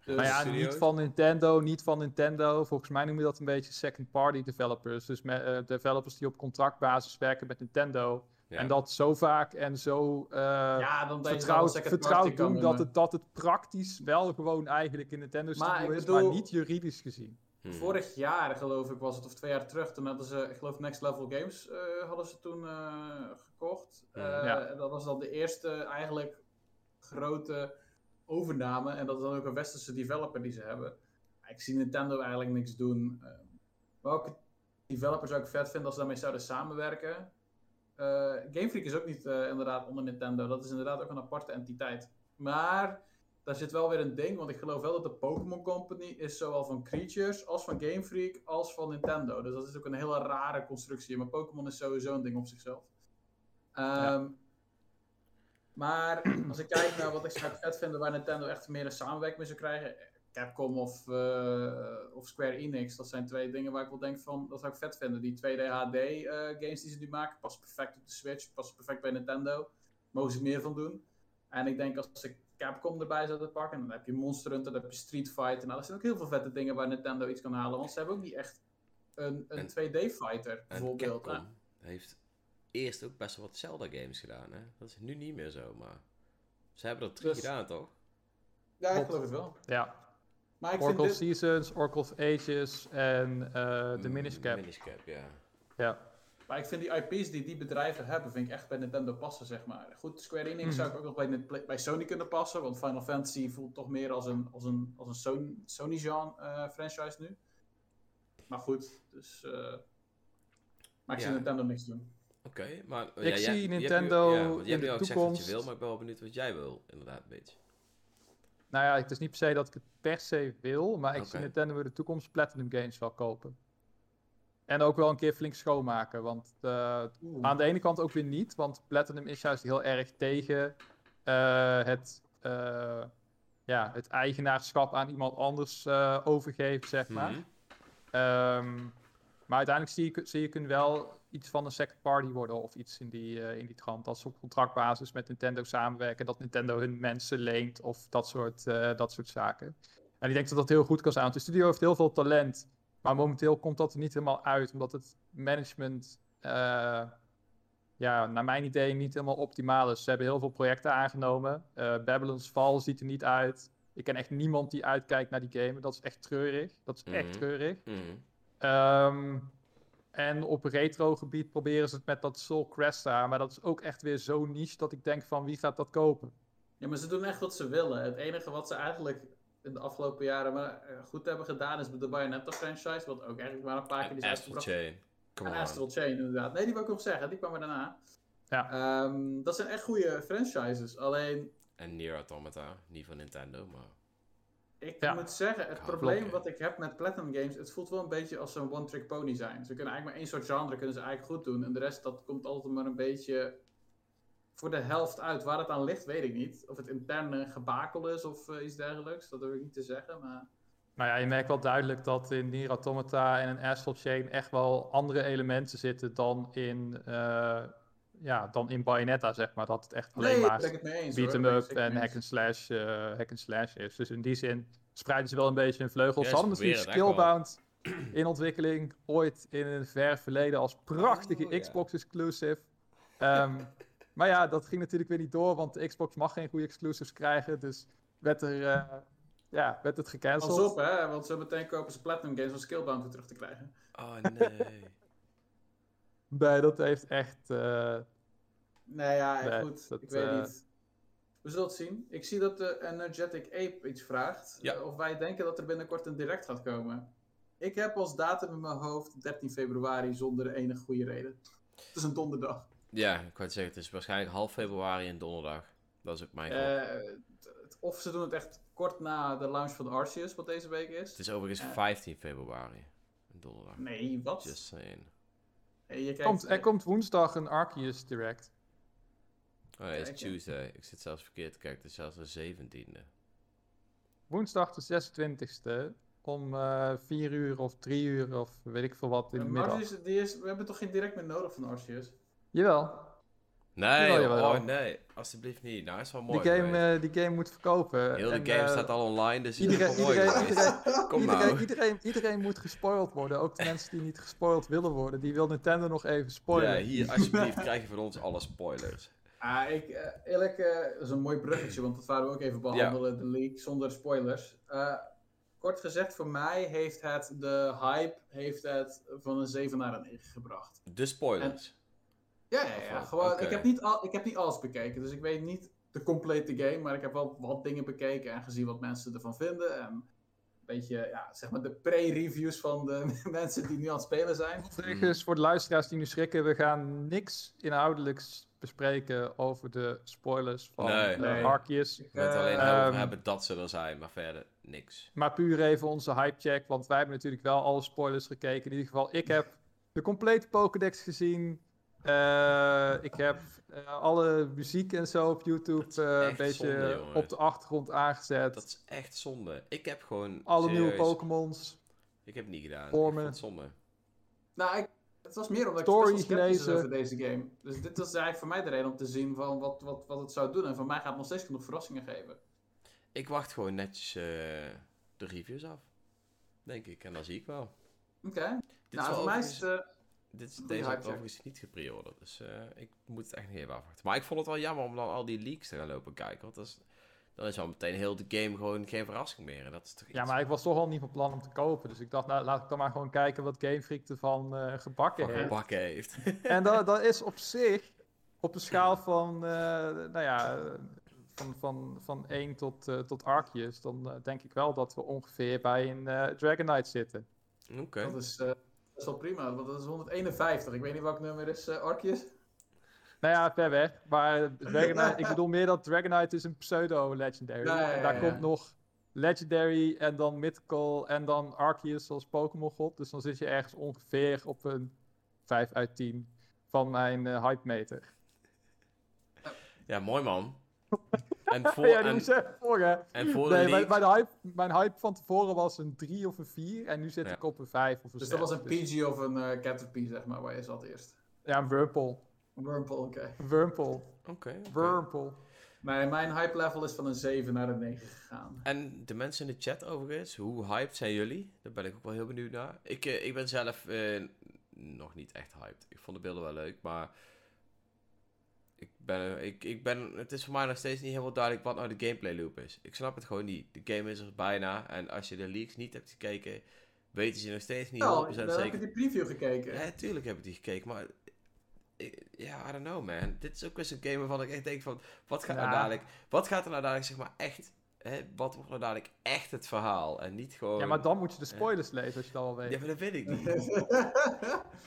Dus,
Nou ja, niet van Nintendo, niet van Nintendo. Volgens mij noem je dat een beetje second-party developers. Dus eh, developers die op contractbasis werken met Nintendo.
Ja.
En dat zo vaak en zo eh,
ja, dan
vertrouwd, doen dat het, dat het praktisch wel gewoon eigenlijk in Nintendo
Maar
Studio
ik
is,
bedoel-
maar niet juridisch gezien.
Hmm.
Vorig jaar, geloof ik, was het, of twee jaar terug, toen hadden ze, ik geloof Next Level Games, eh, hadden ze toen eh, gekocht. Eh,
Ja.
en Dat was dan de eerste eigenlijk grote overname. En dat is dan ook een westerse developer die ze hebben. Ik zie Nintendo eigenlijk niks doen. Eh, welke developer zou ik vet vinden als ze daarmee zouden samenwerken? Eh Game Freak is ook niet eh, inderdaad onder Nintendo. Dat is inderdaad ook een aparte entiteit. Maar daar zit wel weer een ding, want ik geloof wel dat de Pokémon Company is zowel van Creatures als van Game Freak als van Nintendo. Dus dat is ook een hele rare constructie. Maar Pokémon is sowieso een ding op zichzelf. Ehm, Maar *clears throat* als ik kijk naar wat ik zou vet vinden waar Nintendo echt meer een samenwerking mee zou krijgen. Capcom of, eh, of Square Enix, dat zijn twee dingen waar ik wel denk van, dat zou ik vet vinden. Die 2D HD eh, games die ze nu maken, passen perfect op de Switch, passen perfect bij Nintendo. Mogen ze meer van doen. En ik denk als ik Capcom erbij zou pakken, dan heb je Monster Hunter, dan heb je Street Fighter. Nou, er zijn ook heel veel vette dingen waar Nintendo iets kan halen, want ze hebben ook niet echt een, een
En-
2D-fighter,
En
bijvoorbeeld.
Capcom
Nou,
heeft eerst ook best wel wat Zelda-games gedaan, hè? Dat is nu niet meer zo, maar... Ze hebben er drie
Dus-
gedaan, toch?
ja, ik geloof het wel.
Ja,
Maar ik vind
Oracle
dit...
Seasons, Oracle of Ages en eh de Minish Cap.
Minish Cap, ja.
Ja.
Maar ik vind die IP's die die bedrijven hebben, vind ik echt bij Nintendo passen, zeg maar. Goed, Square Enix
Mhm.
zou ik ook nog bij, bij Sony kunnen passen, want Final Fantasy voelt toch meer als een, als een, als een Sony, Sony genre eh, franchise nu. Maar goed, dus... eh, maar ik zie. Nintendo niks doen.
Oké, maar...
Ik
ja, jij-
zie
je hebt nu-
Nintendo
ja, je
in
hebt nu
de
al gezegd wat je
toekomst-
wil, maar ik ben wel benieuwd wat jij wil, inderdaad, een beetje.
Nou ja, het is niet per se dat ik het per se wil, maar ik zie Nintendo in de toekomst Platinum Games wel kopen. En ook wel een keer flink schoonmaken, want eh, aan de ene kant ook weer niet, want Platinum is juist heel erg tegen eh, het, eh, ja, het eigenaarschap aan iemand anders eh, overgeven, zeg maar.
Mhm.
Ehm, maar uiteindelijk zie ik, zie ik hun wel iets van een second party worden of iets in die, eh, in die trant. Dat ze op contractbasis met Nintendo samenwerken, dat Nintendo hun mensen leent of dat soort, eh, dat soort zaken. En ik denk dat dat heel goed kan zijn, want de studio heeft heel veel talent. Maar momenteel komt dat er niet helemaal uit, omdat het management, eh, ja, naar mijn idee, niet helemaal optimaal is. Ze hebben heel veel projecten aangenomen. Babylon's Fall ziet er niet uit. Ik ken echt niemand die uitkijkt naar die game. Dat is echt treurig. Dat is echt
Mhm.
treurig. Ehm, En op retro gebied proberen ze het met dat Soul Cresta. Maar dat is ook echt weer zo niche dat ik denk van wie gaat dat kopen?
Ja, maar ze doen echt wat ze willen. Het enige wat ze eigenlijk in de afgelopen jaren maar, eh, goed hebben gedaan is de Bayonetta franchise. Wat ook eigenlijk maar een paar keer is
En Astral. Chain. Come.
Astral Chain, inderdaad. Nee, die wil ik nog zeggen. Die kwam er daarna.
Ja.
Ehm, dat zijn echt goede franchises. Alleen,
En Nier Automata. Niet van Nintendo, maar...
ik
Ja.
moet zeggen, het probleem
blokken.
wat ik heb met Platinum Games, het voelt wel een beetje als een one-trick pony zijn. Ze kunnen eigenlijk maar één soort genre kunnen ze eigenlijk goed doen. En de rest, dat komt altijd maar een beetje voor de helft uit. Waar het aan ligt, weet ik niet. Of het interne gebakel is of eh, iets dergelijks. Dat durf ik niet te zeggen, maar...
Nou ja, je merkt wel duidelijk dat in Nier Automata en in Astral Chain echt wel andere elementen zitten dan in, eh, ja, dan in Bayonetta, zeg maar. Dat het echt alleen
nee,
maar beat. 'em up en hack and, slash, eh, hack and slash is. Dus in die zin spreiden ze wel een beetje hun vleugels.
Ja,
ze hadden natuurlijk
het
Skillbound in ontwikkeling, ooit in een ver verleden als prachtige
Oh.
Xbox exclusive. Ehm, *laughs* maar ja, dat ging natuurlijk weer niet door, want de Xbox mag geen goede exclusives krijgen. Dus werd, er, eh, ja, werd het gecanceld.
Pas op, hè, want zo meteen kopen ze Platinum Games om Skillbound weer terug te krijgen.
Oh, nee.
Nee, dat heeft echt. eh,
Nee, ja,
Nee,
goed.
dat,
ik weet
eh,
niet. We zullen het zien. Ik zie dat de Energetic Ape iets vraagt.
Ja.
eh, of wij denken dat er binnenkort een direct gaat komen. Ik heb als datum in mijn hoofd 13 februari zonder enige goede reden. Het is een donderdag.
Ja, ik wou het zeggen, het is waarschijnlijk half februari en donderdag. Dat is ook mijn.
Eh, t- of ze doen het echt kort na de launch van Arceus, wat deze week is.
Het is overigens
eh.
15 februari. Een donderdag.
Nee, wat?
Just saying.
Hey, je kijkt,
komt, er komt woensdag een Arceus Direct.
Oh het is
Kijk.
Tuesday. Ik zit zelfs verkeerd te kijken. Het is zelfs de 17e.
Woensdag de 26e. Om eh 4 uur of 3 uur of weet ik veel wat in de
Eh,
middag.
Arceus, die is, we hebben toch geen direct meer nodig van Arceus?
Jawel.
Nee,
Jawel, jawel.
oh nee. Alsjeblieft niet. Nou, is wel mooi
Die game, eh, die game moet verkopen.
Heel
En,
de game
eh,
staat al online, dus
iedereen-
mooi
iedereen-.
Kom
iedereen,
nou.
iedereen, iedereen moet gespoild worden. Ook de mensen die niet gespoild willen worden. Die wil Nintendo nog even spoilen.
Ja, hier alsjeblieft *laughs* krijg je van ons alle spoilers.
Ah, ik, eh, eerlijk, eh, dat is een mooi bruggetje, want dat waren we ook even behandelen, de leak, zonder spoilers. Eh, kort gezegd, voor mij heeft het, de hype, heeft het van een 7 naar een 9 gebracht.
De spoilers.
Ja, ja, Gewoon, ik, heb niet al, ik heb niet alles bekeken, dus ik weet niet de complete game, maar ik heb wel wat dingen bekeken en gezien wat mensen ervan vinden. En een beetje, ja, zeg maar de pre-reviews van de *laughs* mensen die nu aan het spelen zijn.
Overigens, voor de luisteraars die nu schrikken, we gaan niks inhoudelijks bespreken over de spoilers van
Nee.
Nee.
Arceus.
Ik,
Met alleen
eh,
over
Ehm,
hebben dat ze er zijn, maar verder niks.
Maar puur even onze hypecheck, want wij hebben natuurlijk wel alle spoilers gekeken. In ieder geval, ik heb de complete Pokédex gezien. Eh, ik heb eh, alle muziek en zo op YouTube eh, een beetje
zonde,
op de achtergrond aangezet.
Dat is echt zonde. Ik heb gewoon.
alle nieuwe Pokémons.
Ik heb het niet gedaan. Ik het zonde.
Nou, ik, het was meer omdat
Story
ik best
gelezen.
over deze game. Dus dit was eigenlijk voor mij de reden om te zien van wat, wat, wat het zou doen. En voor mij gaat het nog steeds genoeg verrassingen geven.
Ik wacht gewoon netjes eh, de reviews af. Denk ik. En dan zie ik wel.
Oké.
Dit
Nou, voor mij is het...
Dit is, deze heb ik overigens niet gepreorderd. Dus eh, ik moet het echt nog even afwachten. Maar ik vond het wel jammer om dan al die leaks te gaan lopen kijken. Want dat is, dan is al meteen heel de game gewoon geen verrassing meer. En dat is toch
Ja, maar ik was toch al niet van plan om te kopen. Dus ik dacht, nou, laat ik dan maar gewoon kijken wat Game Freak ervan eh gebakken
van
heeft.
gebakken heeft. *laughs*
En dat, dat is op zich, op een schaal van, eh, nou ja, van, van, van 1 tot, eh, tot Arceus, dan denk ik wel dat we ongeveer bij een eh Dragonite zitten.
Oké.
Dat is, eh, is wel prima, want dat is 151. Ik weet niet welk nummer is, eh Arceus.
Nou ja, ver weg. Maar Dragonite, ik bedoel meer dat Dragonite is een pseudo-legendary.
Ja, ja,
En daar
ja,
komt
ja.
nog Legendary en dan Mythical en dan Arceus als Pokémon God. Dus dan zit je ergens ongeveer op een 5 uit 10 van mijn eh, hype meter.
Ja, mooi man. En *laughs* voor,
ja, die
en,
moest voor, hè.
en voor de
Nee, mijn, mijn, hype, mijn hype van tevoren was een 3 of een 4 en nu zit
Ja.
ik op een 5 of een
Dus
6.
dat was een PG of een eh Caterpie, zeg maar, waar je zat eerst.
Ja, een Wurmple.
Een Wurmple, oké.
Een Wurmple.
Oké.
Wurmple.
Nee, mijn hype level is van een 7 naar een 9 gegaan.
En de mensen in de chat overigens, hoe hyped zijn jullie? Daar ben ik ook wel heel benieuwd naar. Ik, eh, ik ben zelf eh, nog niet echt hyped. Ik vond de beelden wel leuk, maar... Ik ben, ik, ik ben, het is voor mij nog steeds niet helemaal duidelijk wat nou de gameplay loop is. Ik snap het gewoon niet. De game is er bijna. En als je de leaks niet hebt gekeken, weten ze nog steeds niet 100%
Nou, dan heb
zeker.
je die preview gekeken.
Ja, tuurlijk heb ik die gekeken, maar... ik- Ja, I don't know, man. Dit is ook weer zo'n game waarvan ik echt denk van... Wat gaat, nou
Ja.
dadelijk, wat gaat er nou dadelijk, zeg maar, echt... Hè, wat wordt nou dadelijk echt het verhaal? En niet gewoon...
Ja, maar dan moet je de spoilers lezen als je dat al weet.
Ja, maar dat weet ik niet. *laughs*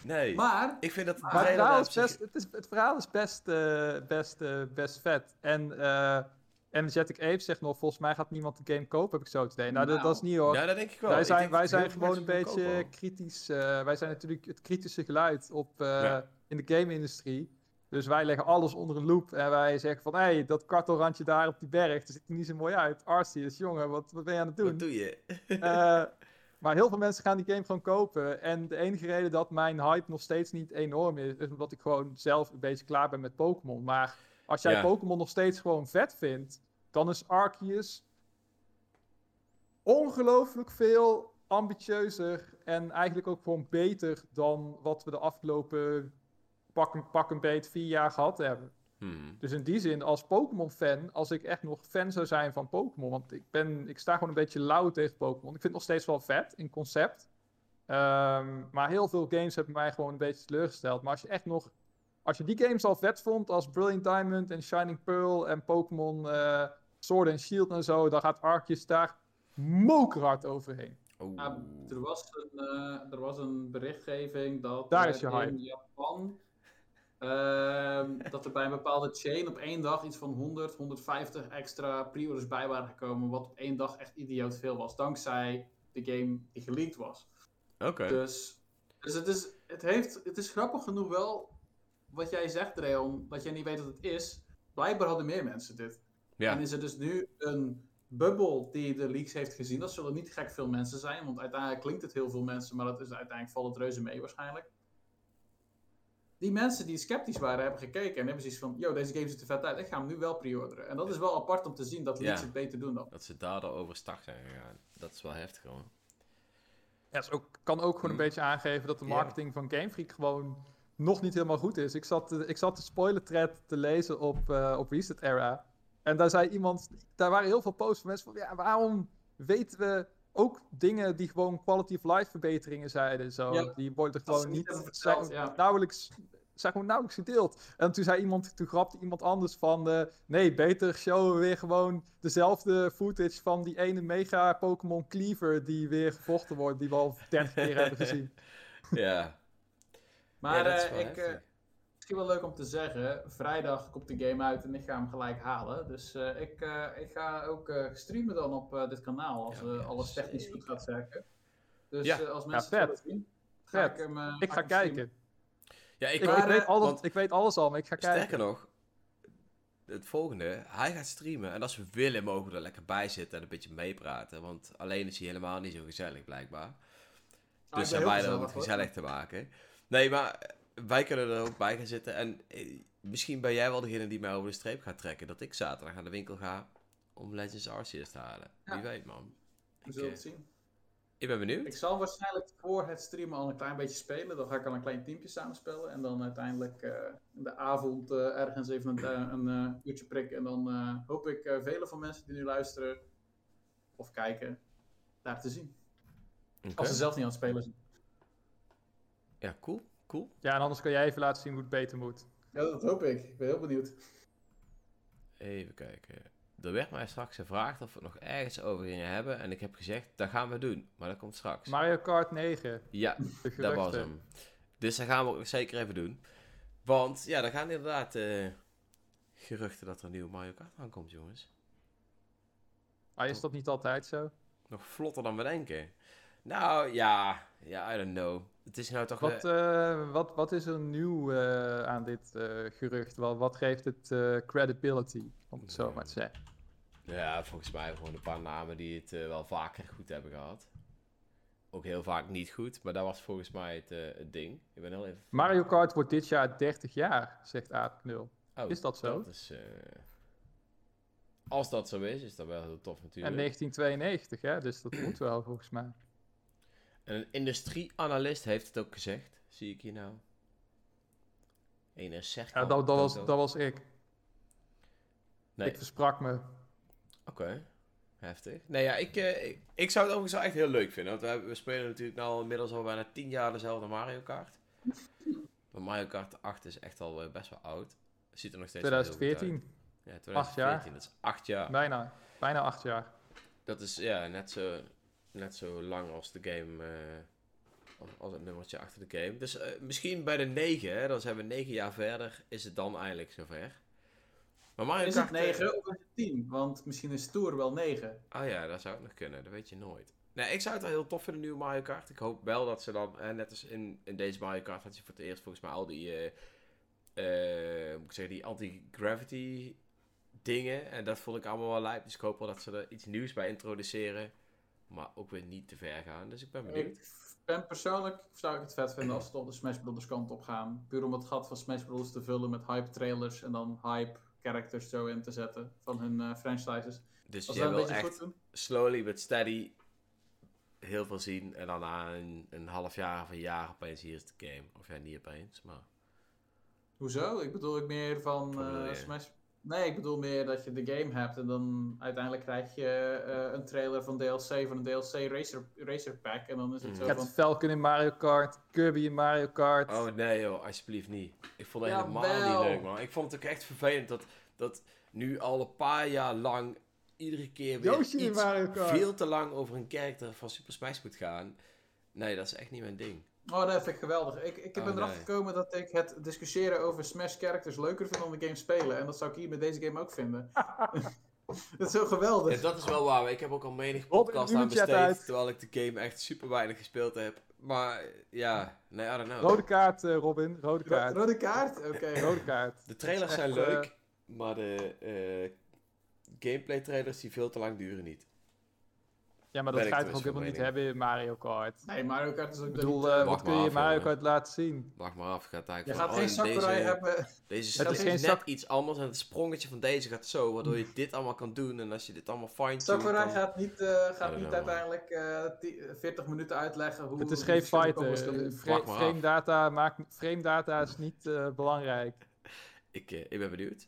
Nee.
maar,
ik vind dat
Maar
het verhaal, is best, het, is, het verhaal is best, eh, best, eh, best vet. En eh Energetic Ape zegt nog, volgens mij gaat niemand de game kopen, heb ik zo het idee. Nou, dat,
Nou.
dat is niet hoor.
Ja, dat denk ik wel.
wij zijn, wij zijn gewoon een beetje
kopen
kritisch. eh, wij zijn natuurlijk het kritische geluid op, eh,
Ja.
in de game-industrie. Dus wij leggen alles onder een loep en wij zeggen van, hé, hey, dat kartelrandje daar op die berg, dat ziet er niet zo mooi uit. Arceus, jongen, wat, wat ben je aan het doen?
Wat doe je?
Eh, maar heel veel mensen gaan die game gewoon kopen. En de enige reden dat mijn hype nog steeds niet enorm is, is omdat ik gewoon zelf een beetje klaar ben met Pokémon. Maar als jij
Ja.
Pokémon nog steeds gewoon vet vindt, dan is Arceus ongelooflijk veel ambitieuzer en eigenlijk ook gewoon beter dan wat we de afgelopen pak een, pak een beet vier jaar gehad hebben.
Hmm.
Dus in die zin, als Pokémon-fan, als ik echt nog fan zou zijn van Pokémon, want ik, ben, ik sta gewoon een beetje lauw tegen Pokémon. Ik vind het nog steeds wel vet in concept. Ehm, maar heel veel games hebben mij gewoon een beetje teleurgesteld. Maar als je echt nog, als je die games al vet vond, als Brilliant Diamond en Shining Pearl en Pokémon eh, Sword and Shield en zo, dan gaat Arceus daar mokerhard overheen.
Oeh.
ah, er, was een, eh, er was een berichtgeving dat
Daar
eh,
is je
in
hype.
Japan ehm, dat er bij een bepaalde chain op één dag iets van 100, 150 extra pre-orders bij waren gekomen, wat op één dag echt idioot veel was, dankzij de game die geleakt was.
Oké.
Dus, dus het, is, het, heeft, het is grappig genoeg wel, wat jij zegt, Dreon, dat jij niet weet wat het is. Blijkbaar hadden meer mensen dit.
Ja.
En is er dus nu een bubbel die de leaks heeft gezien. Dat zullen niet gek veel mensen zijn, want uiteindelijk klinkt het heel veel mensen, maar dat is uiteindelijk valt het reuze mee waarschijnlijk. Die mensen die sceptisch waren, hebben gekeken en hebben zoiets van, yo, deze game ziet er vet uit, ik ga hem nu wel pre-orderen. En dat is wel apart om te zien dat leaks
Ja.
het beter doen dan.
Dat ze daardoor overstag zijn gegaan. Dat is wel heftig, hoor.
Ja, is ook, kan ook gewoon een
Mm.
beetje aangeven dat de marketing van Game Freak gewoon nog niet helemaal goed is. Ik zat, de- ik zat de spoiler thread te lezen op, eh, op Reset Era. En daar zei iemand, daar waren heel veel posts van mensen van, ja, waarom weten we ook dingen die gewoon quality of life verbeteringen zeiden? Zo,
Ja,
die worden gewoon
niet verteld, ja.
nauwelijks, zijn gewoon nauwelijks gedeeld. En toen zei iemand, toen grapte iemand anders van, eh, nee, beter showen we weer gewoon dezelfde footage van die ene mega Pokémon Cleaver die weer gevochten wordt, die we al 30 keer hebben gezien. *laughs*
Ja.
Maar
Ja,
eh, ik, eh, misschien wel leuk om te zeggen, vrijdag komt de game uit en ik ga hem gelijk halen. Dus eh, ik, eh, ik ga ook eh, streamen dan op eh, dit kanaal als
Ja, ja,
alles technisch
zeker.
goed gaat werken. Dus
Ja.
eh, als mensen
vet.
het willen zien, ga
Vet.
ik hem
Ik ga
hem streamen.
kijken.
Ja, ik,
Ik,
Maar,
ik, weet alles,
want-
ik weet alles al, maar ik ga kijken.
Sterker nog, het volgende, hij gaat streamen. En als we willen, mogen we er lekker bij zitten en een beetje meepraten. Want alleen is hij helemaal niet zo gezellig, blijkbaar.
Ah,
Dus
ik
zijn wij er om het
gezellig,
te maken. Nee, maar wij kunnen er ook bij gaan zitten. En eh, misschien ben jij wel degene die mij over de streep gaat trekken. Dat ik zaterdag naar de winkel ga om Legends Arceus te halen.
Ja.
Wie weet, man.
We
Ik,
zullen
eh,
het zien.
ik ben benieuwd.
Ik zal waarschijnlijk voor het streamen al een klein beetje spelen. Dan ga ik al een klein teampje samenspellen. En dan uiteindelijk eh, in de avond eh, ergens even een, een uurtje prikken. En dan eh, hoop ik eh, vele van mensen die nu luisteren of kijken, daar te zien. Als ze zelf niet aan het spelen zijn.
Ja, cool. Cool.
Ja, en anders kan jij even laten zien hoe het beter moet.
Ja, dat hoop ik. Ik ben heel benieuwd.
Even kijken. Er werd mij straks gevraagd of we het nog ergens over gingen hebben. En ik heb gezegd, dat gaan we doen. Maar dat komt straks.
Mario Kart 9,
Ja, dat was hem. Dus dat gaan we ook zeker even doen. Want ja, er gaan inderdaad eh, geruchten dat er een nieuwe Mario Kart aankomt, jongens.
Maar is dat niet altijd zo?
Nog vlotter dan we denken. Nou, ja. Ja, I don't know. Het is nou toch...
Wat,
eh,
wat, wat is er nieuw eh, aan dit eh, gerucht? Wat, wat geeft het eh, credibility, om het zo maar te zeggen?
Ja, volgens mij gewoon een paar namen die het wel vaker goed hebben gehad. Ook heel vaak niet goed, maar dat was volgens mij het, eh, het ding. Ik ben heel even...
Mario Kart wordt dit jaar 30 jaar, zegt Aap 0.
Oh,
is dat zo?
Dat is, eh, Als dat zo is, is dat wel heel tof
En
natuurlijk.
1992, hè? dus dat moet wel volgens mij.
En een industrieanalist heeft het ook gezegd. Zie ik hier nou. Ene Serkan
Ja, dat, dat, was, dat was ik.
Nee,
Ik versprak me.
oké. Heftig. Nee, ja, ik, eh, ik, ik zou het overigens wel echt heel leuk vinden. Want we, hebben- we spelen natuurlijk nu al inmiddels al bijna 10 jaar dezelfde Mario Kart. Maar Mario Kart 8 is echt al eh, best wel oud. Ziet er nog steeds wel heel goed uit.
2014,
Ja, 2014. Dat is 8 jaar.
bijna. Bijna acht jaar.
Dat is ja, net, zo, net zo lang als de game. eh, als, het nummertje achter de game. Dus eh, misschien bij de 9, hè, dan zijn we 9 jaar verder. Is het dan eindelijk zover? Maar Mario
Is
Kart
het 9 of is het 10? Want misschien is Tour wel 9.
Oh ja, dat zou het nog kunnen. Dat weet je nooit. Nee, ik zou het wel heel tof vinden, nieuwe Mario Kart. Ik hoop wel dat ze dan, eh, net als in, in deze Mario Kart, had je voor het eerst volgens mij al die, eh, eh, moet ik zeggen, die anti-gravity dingen. En dat vond ik allemaal wel lijp. Dus ik hoop wel dat ze er iets nieuws bij introduceren. Maar ook weer niet te ver gaan. Dus ik ben benieuwd.
Ik ben persoonlijk zou ik het vet vinden als ze op de Smash Brothers kant op gaan. Puur om het gat van Smash Brothers te vullen met hype trailers en dan hype characters zo in te zetten van hun eh, franchises.
Dus
Als een
wil echt
doen.
slowly but steady heel veel zien. En dan na een, een half jaar of een jaar opeens hier is de game. Of ja, niet opeens, maar...
Hoezo? Ik bedoel ik meer van
je?
Smash... Nee, ik bedoel meer dat je de game hebt en dan uiteindelijk krijg je eh, een trailer van DLC van een DLC Racer, racer Pack. En dan is het
Mm.
zo
Captain
van...
Falcon in Mario Kart, Kirby in Mario Kart.
Oh nee joh, alsjeblieft niet. Ik vond het helemaal niet leuk man. Ik vond het ook echt vervelend dat, dat nu al een paar jaar lang iedere keer weer
Yoshi in
iets
Mario Kart.
veel te lang over een karakter van Super Smash moet gaan. Nee, dat is echt niet mijn ding.
Oh, dat vind ik geweldig. Ik, ik ben
Oh,
erachter
nee.
gekomen dat ik het discussiëren over Smash characters leuker vind dan de game spelen. En dat zou ik hier met deze game ook vinden. *laughs* *laughs* dat is zo geweldig.
Ja, dat is wel waar. Ik heb ook al menig podcast aan besteed, terwijl ik de game echt super weinig gespeeld heb. Maar ja, nee, I don't know.
Rode kaart, eh, Robin. Rode
Ro-
kaart.
Rode kaart? Oké. *laughs*
Rode kaart.
De trailers zijn
echt, eh,
leuk, maar de eh, gameplay trailers die veel te lang duren niet.
Ja, maar dat ga je toch ook helemaal niet hebben in Mario Kart.
Nee, Mario Kart is ook
Ik bedoel,
eh,
eh,
wacht
wat kun je
af,
Mario. Kart laten zien?
Wacht maar af, gaat
Je
eigenlijk
gaat
van,
geen Sakurai
deze,
hebben.
Deze
Het
is
is geen
net
Sak-
iets anders en het sprongetje van deze gaat zo, waardoor je dit allemaal kan doen. En als je dit allemaal fine
Sakurai
dan...
gaat niet, eh, gaat niet uiteindelijk eh, ti- 40 minuten uitleggen hoe
Het is geen fighter. Eh, fra-
af.
frame, data maakt, frame data is niet eh, belangrijk.
Ik, eh, ik ben benieuwd.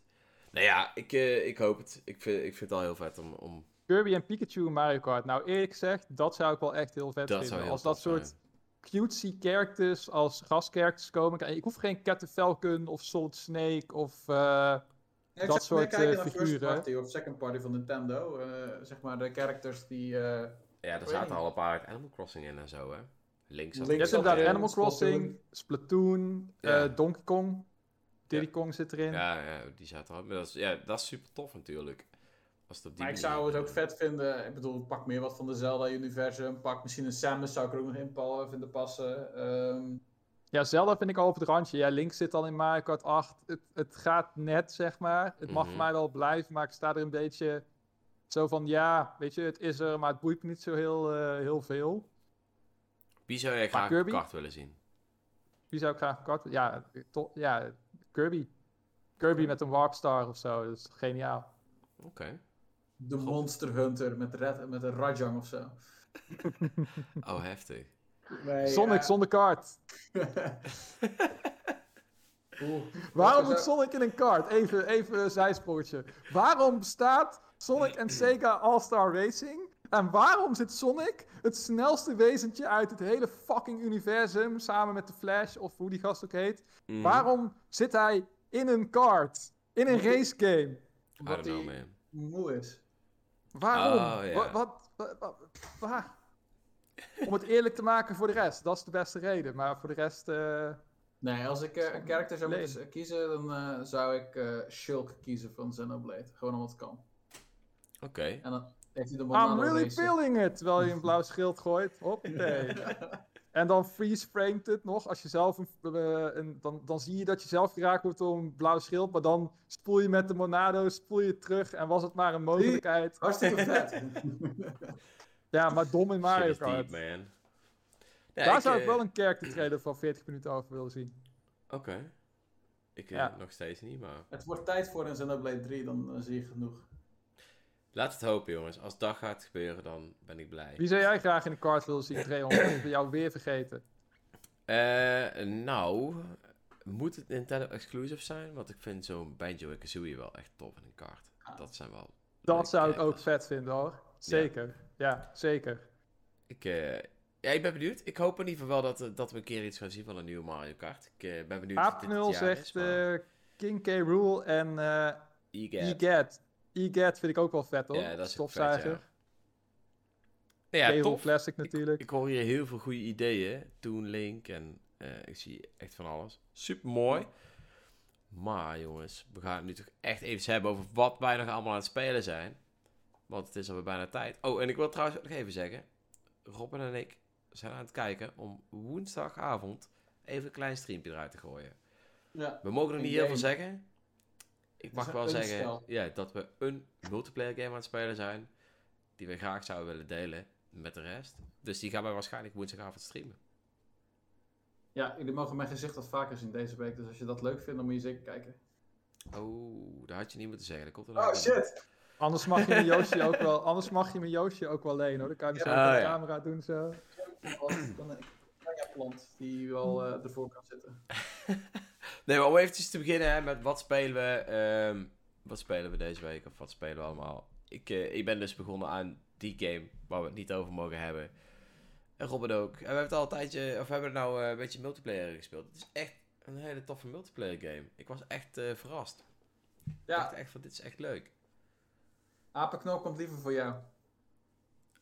Nou ja, ik, eh, ik hoop het. Ik vind, ik vind het al heel vet om... om
Kirby en Pikachu in Mario Kart. Nou, eerlijk gezegd, dat zou ik wel echt heel vet
dat
vinden.
heel
Als dat
tof zijn.
soort cutesy characters als gastcharacters komen. Ik hoef geen Captain Falcon of Solid Snake of... eh,
Ja, ik
dat soort,
kijken
eh,
naar first
figuren.
party of second party van Nintendo. eh, zeg maar de characters die... eh,
Ja, er zaten
niet.
al een paar Animal Crossing in en zo, hè. Links.
je hebt inderdaad
erin,
Animal Crossing,
Splatoon.
Splatoon,
Ja.
eh, Donkey Kong. Diddy Kong zit erin.
Ja, ja, die zaten al. Maar dat is, ja, dat is super tof natuurlijk. Als het op die
maar ik zou het ook vet vinden. Ik bedoel, pak meer wat van de Zelda-universum. Pak misschien een Samus, zou ik er ook nog in vinden passen. Ehm,
Ja, Zelda vind ik al op het randje. Ja, Link zit al in Mario Kart 8. Het, het gaat net, zeg maar. Het mag
Mhm.
voor mij wel blijven, maar ik sta er een beetje zo van... Ja, weet je, het is er, maar het boeit me niet zo heel, eh, heel veel.
Wie zou jij graag
Kirby?
kart willen zien?
Wie zou ik graag kart... Ja, to- ja Kirby. Kirby met een Warpstar of zo. Dat is geniaal.
Oké.
De Monster Hunter met, red, met een Rajang of zo. *laughs*
Oh, heftig.
Nee,
Sonic
ja.
zonder kart. *laughs*
Oeh.
Waarom moet Sonic in een kart? Even, even een zijspoortje. Waarom bestaat Sonic en *clears throat* Sega All-Star Racing? En waarom zit Sonic, het snelste wezentje uit het hele fucking universum, samen met de Flash, of hoe die gast ook heet,
Mhm.
waarom zit hij in een kart? In een
Moet hij-
race game?
I
Omdat
don't know,
hij
man.
moe is.
Waarom?
Oh, ja.
Wat, wat, wat- wat- waar? Om het eerlijk te maken voor de rest. Dat is de beste reden. Maar voor de rest... eh,
Nee, als ik eh, een character zou moeten kiezen, dan eh, zou ik eh, Shulk kiezen van Xenoblade. Gewoon omdat het kan.
Oké.
En dan heeft hij de
I'm really feeling it. Terwijl je een blauw schild gooit. Hoppatee. *laughs* En dan freeze-framed het nog. Als je zelf een, eh, een- dan, dan zie je dat je zelf geraakt wordt door een blauw schild. Maar dan spoel je met de Monado spoel je terug. En was het maar een mogelijkheid.
Hartstikke *laughs* vet.
Ja, maar dom in Mario Kart.
deep, man. Ja,
Daar zou ik
eh,
wel een character trailer van 40 minuten over willen zien.
Oké. Ik eh,
Ja.
nog steeds niet, maar...
het wordt tijd voor een Xenoblade 3, dan zie je genoeg.
Laat het hopen, jongens. Als dat gaat gebeuren, dan ben ik blij.
Wie zou jij graag in de kart willen zien, Treon? Ik heb jou weer vergeten.
Eh, nou, moet het Nintendo exclusive zijn? Want ik vind zo'n Banjo en Kazooie wel echt tof in een kaart. Dat zijn wel...
Dat zou ik ook vet vinden hoor. Zeker. Ja, zeker.
Ik, eh, ja, ik ben benieuwd. Ik hoop in ieder geval wel dat, eh, dat we een keer iets gaan zien van een nieuwe Mario Kart. Ik eh, ben benieuwd jaar
zegt
is, maar-
King K. Rool en eh
EGAT.
EGAT. Vind ik ook wel vet hoor.
Ja, dat is
Stofzuiger.
vet, Ja, tof.
Classic natuurlijk.
Ik hoor hier heel veel goede ideeën. Toon Link en eh, ik zie echt van alles. Super mooi. Maar jongens, we gaan het nu toch echt even hebben over wat wij nog allemaal aan het spelen zijn. Want het is alweer bijna tijd. Oh, en ik wil trouwens ook nog even zeggen. Robin en ik zijn aan het kijken om woensdagavond even een klein streampje eruit te gooien.
Ja.
We mogen nog niet heel veel zeggen. Ik mag wel zeggen
spel.
ja, dat we een multiplayer game aan het spelen zijn. Die we graag zouden willen delen met de rest. Dus die gaan wij waarschijnlijk woensdagavond streamen.
Ja, jullie mogen mijn gezicht wat vaker zien deze week. Dus als je dat leuk vindt, dan moet je zeker kijken.
Oh, dat had je niet moeten zeggen. Dat komt er
Oh shit!
Anders mag je mijn Yoshi ook wel, anders mag je mijn Yoshi ook wel lenen hoor. Dan kan je hem zo
Ja.
op de
Ah, ja.
camera doen zo.
Dan een plant die wel eh, ervoor kan zitten. *laughs*
Nee, maar om eventjes te beginnen hè, met wat spelen we. ehm, wat spelen we deze week? Of wat spelen we allemaal? Ik, eh, ik ben dus begonnen aan die game waar we het niet over mogen hebben. En Robin ook. En we hebben het al een tijdje, of we hebben nou eh, een beetje multiplayer gespeeld. Het is echt een hele toffe multiplayer game. Ik was echt eh, verrast. Ik dacht
Ja,
echt van, dit is echt leuk.
apenknoop komt liever voor jou.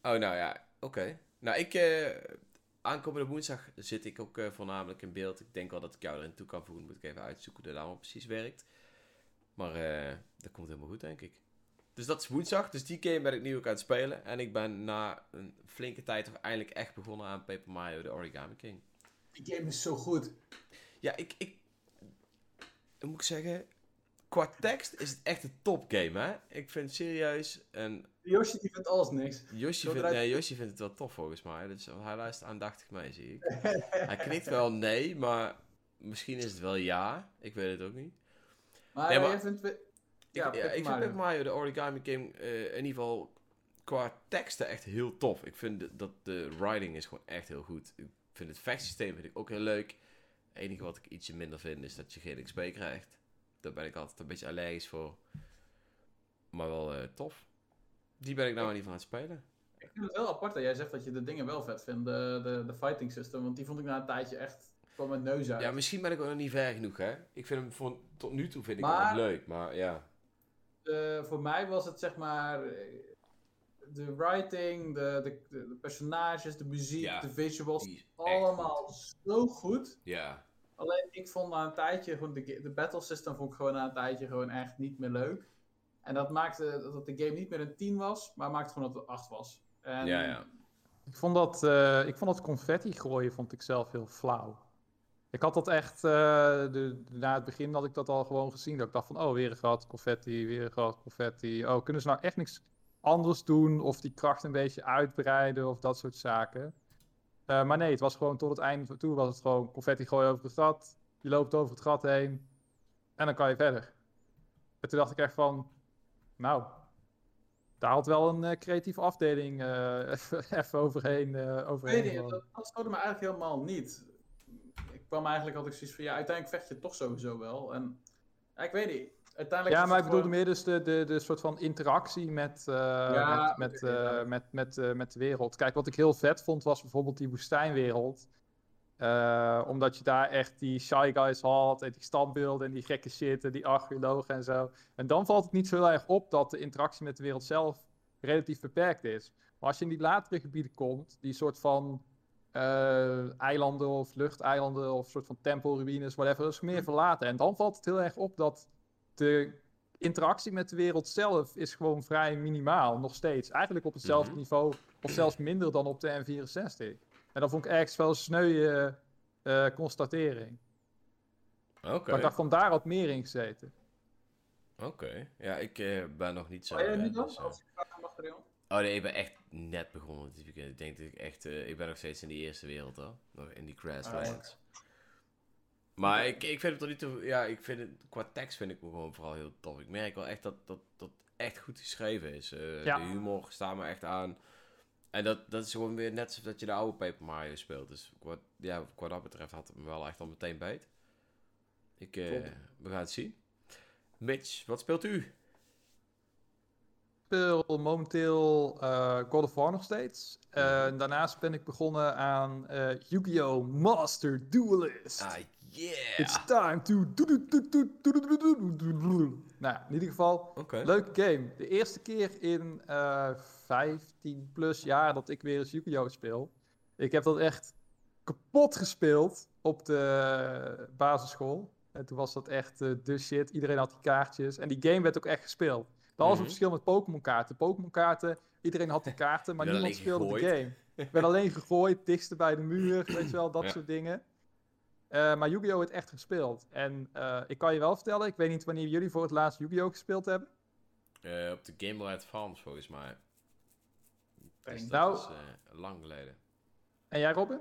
Oh, nou ja, oké. Nou, ik, eh, aankomende woensdag zit ik ook eh, voornamelijk in beeld. Ik denk wel dat ik jou erin toe kan voegen. Moet ik even uitzoeken hoe dat allemaal precies werkt. Maar eh, dat komt helemaal goed, denk ik. Dus dat is woensdag. Dus die game ben ik nu ook aan het spelen. En ik ben na een flinke tijd toch eindelijk echt begonnen aan Paper Mario, de Origami King.
Die game is zo goed.
Ja, ik, ik... Moet ik zeggen? Qua tekst is het echt een topgame, hè? Ik vind het serieus... En
Yoshi die vindt alles niks.
Yoshi vindt, nee, Yoshi vindt het wel tof volgens mij. Dus hij luistert aandachtig mee, zie ik. *laughs* hij knikt wel nee, maar misschien is het wel ja. Ik weet het ook niet.
Maar,
Nee, maar-
jij vindt... we-
Ik,
Ja,
ik vind
Mario.
Paper Mario, de Origami Game, eh, in ieder geval qua teksten echt heel tof. Ik vind de- dat de writing is gewoon echt heel goed. Ik vind het vechtsysteem vind ik ook heel leuk. Het enige wat ik ietsje minder vind is dat je geen XP krijgt. Daar ben ik altijd een beetje allergisch voor. Maar wel eh, tof. Die ben ik nou ieder geval aan het spelen.
Ik vind het wel apart dat jij zegt dat je de dingen wel vet vindt. De, de, de fighting system. Want die vond ik na een tijdje echt... kwam met neus uit.
Ja, misschien ben ik ook nog niet ver genoeg, hè. Ik vind hem voor, tot nu toe vind ik
Maar-
hem leuk, maar ja.
Voor mij was het zeg maar... De writing, de, de, de, personages, de muziek,
Ja,
de visuals. Allemaal
goed.
zo goed.
Ja.
Alleen ik vond na een tijdje, gewoon de, de battle system vond ik gewoon na een tijdje gewoon echt niet meer leuk. En dat maakte dat de game niet meer een 10 was, maar maakte gewoon dat het 8 was. En
Ja, ja.
Ik vond dat, eh, ik vond dat confetti gooien vond ik zelf heel flauw. Ik had dat echt, eh, de, na het begin had ik dat al gewoon gezien. Dat ik dacht van, oh, weer een groot confetti, weer een groot confetti. Oh, kunnen ze nou echt niks anders doen? Of die kracht een beetje uitbreiden of dat soort zaken? Eh, maar nee, het was gewoon tot het einde toe was het gewoon confetti gooien over het gat. Je loopt over het gat heen en dan kan je verder. En toen dacht ik echt van, nou, daar had wel een eh, creatieve afdeling eh, *laughs* even, overheen. eh overheen
niet,
gewoon.
dat, dat stoorde me eigenlijk helemaal niet. Ik kwam eigenlijk, had ik zoiets van, ja, uiteindelijk vecht je toch sowieso wel. En ja, ik weet niet, uiteindelijk...
Ja, maar ik bedoelde meer dus de, de, de soort van interactie met,
Ja,
met, met,
ja.
met, met, met de wereld. Kijk, wat ik heel vet vond was bijvoorbeeld die woestijnwereld. Eh, omdat je daar echt die Shy Guys had en die standbeelden en die gekke shit en die archeologen en zo. En dan valt het niet zo heel erg op dat de interactie met de wereld zelf relatief beperkt is. Maar als je in die latere gebieden komt, die soort van eh, eilanden of luchteilanden of soort van tempelruïnes, whatever, dat is meer verlaten. En dan valt het heel erg op dat de interactie met de wereld zelf is gewoon vrij minimaal, nog steeds. Eigenlijk op hetzelfde
Mhm.
niveau, of zelfs minder dan op de N64. En dat vond ik ergens wel een sneuwe eh, constatering.
Oké.
Maar ik dacht van daar had meer in gezeten.
Oké. Ja, ik eh, ben nog niet zo...
Ga jij nu dan?
dus. Oh nee, ik ben echt net begonnen met dit weekend. Ik denk dat ik echt... eh, ik ben nog steeds in die eerste wereld, hoor. Nog in die Grasslands. Maar ik, ik vind het toch niet te... Ja, ik vind het... Qua tekst vind ik me gewoon vooral heel tof. Ik merk wel echt dat dat, dat echt goed geschreven is. Eh,
Ja.
De humor staat me echt aan. En dat, dat is gewoon weer net alsof dat je de oude Paper Mario speelt. Dus qua, ja, qua dat betreft had het me wel echt al meteen beet. Ik, eh, we gaan het zien. Mitch, wat speelt u?
Ik speel momenteel eh, God of War nog steeds. Uh, daarnaast ben ik begonnen aan uh, Yu-Gi-Oh! Master Duelist.
Ah, yeah!
It's time to... Nou, in ieder geval, leuke game. De eerste keer in uh, 15 plus jaar dat ik weer eens Yu-Gi-Oh! speel. Ik heb dat echt kapot gespeeld op de basisschool. En toen was dat echt uh, de shit. Iedereen had die kaartjes. En die game werd ook echt gespeeld. Dat was
Mhm.
een verschil met Pokémon kaarten. Pokémon kaarten, iedereen had die kaarten, maar niemand speelde de game. werd alleen gegooid, dichtste bij de muur, weet je wel, dat
Ja.
soort dingen. Eh, maar Yu-Gi-Oh! werd echt gespeeld. En eh, ik kan je wel vertellen, ik weet niet wanneer jullie voor het laatst Yu-Gi-Oh! gespeeld hebben.
Eh, op de Game Boy Advance volgens mij. Dus dat
Nou-
is eh, lang geleden.
En jij, Robin?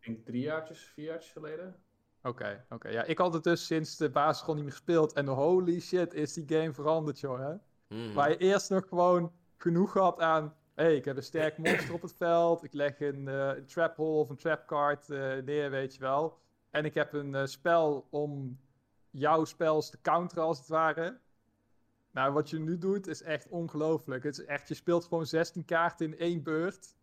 Ik denk drie jaartjes, vier jaartjes geleden.
Oké, oké. Ja, ik had het dus sinds de basisschool niet meer gespeeld. En holy shit, is die game veranderd, joh. Hè?
Mhm.
Waar je eerst nog gewoon genoeg had aan... Hé, hey, ik heb een sterk monster op het veld. Ik leg een, eh, een trap hole of een trap card eh, neer, weet je wel. En ik heb een eh, spel om jouw spels te counteren, als het ware. Nou, wat je nu doet, is echt ongelooflijk. Het is echt, je speelt gewoon 16 kaarten in één beurt.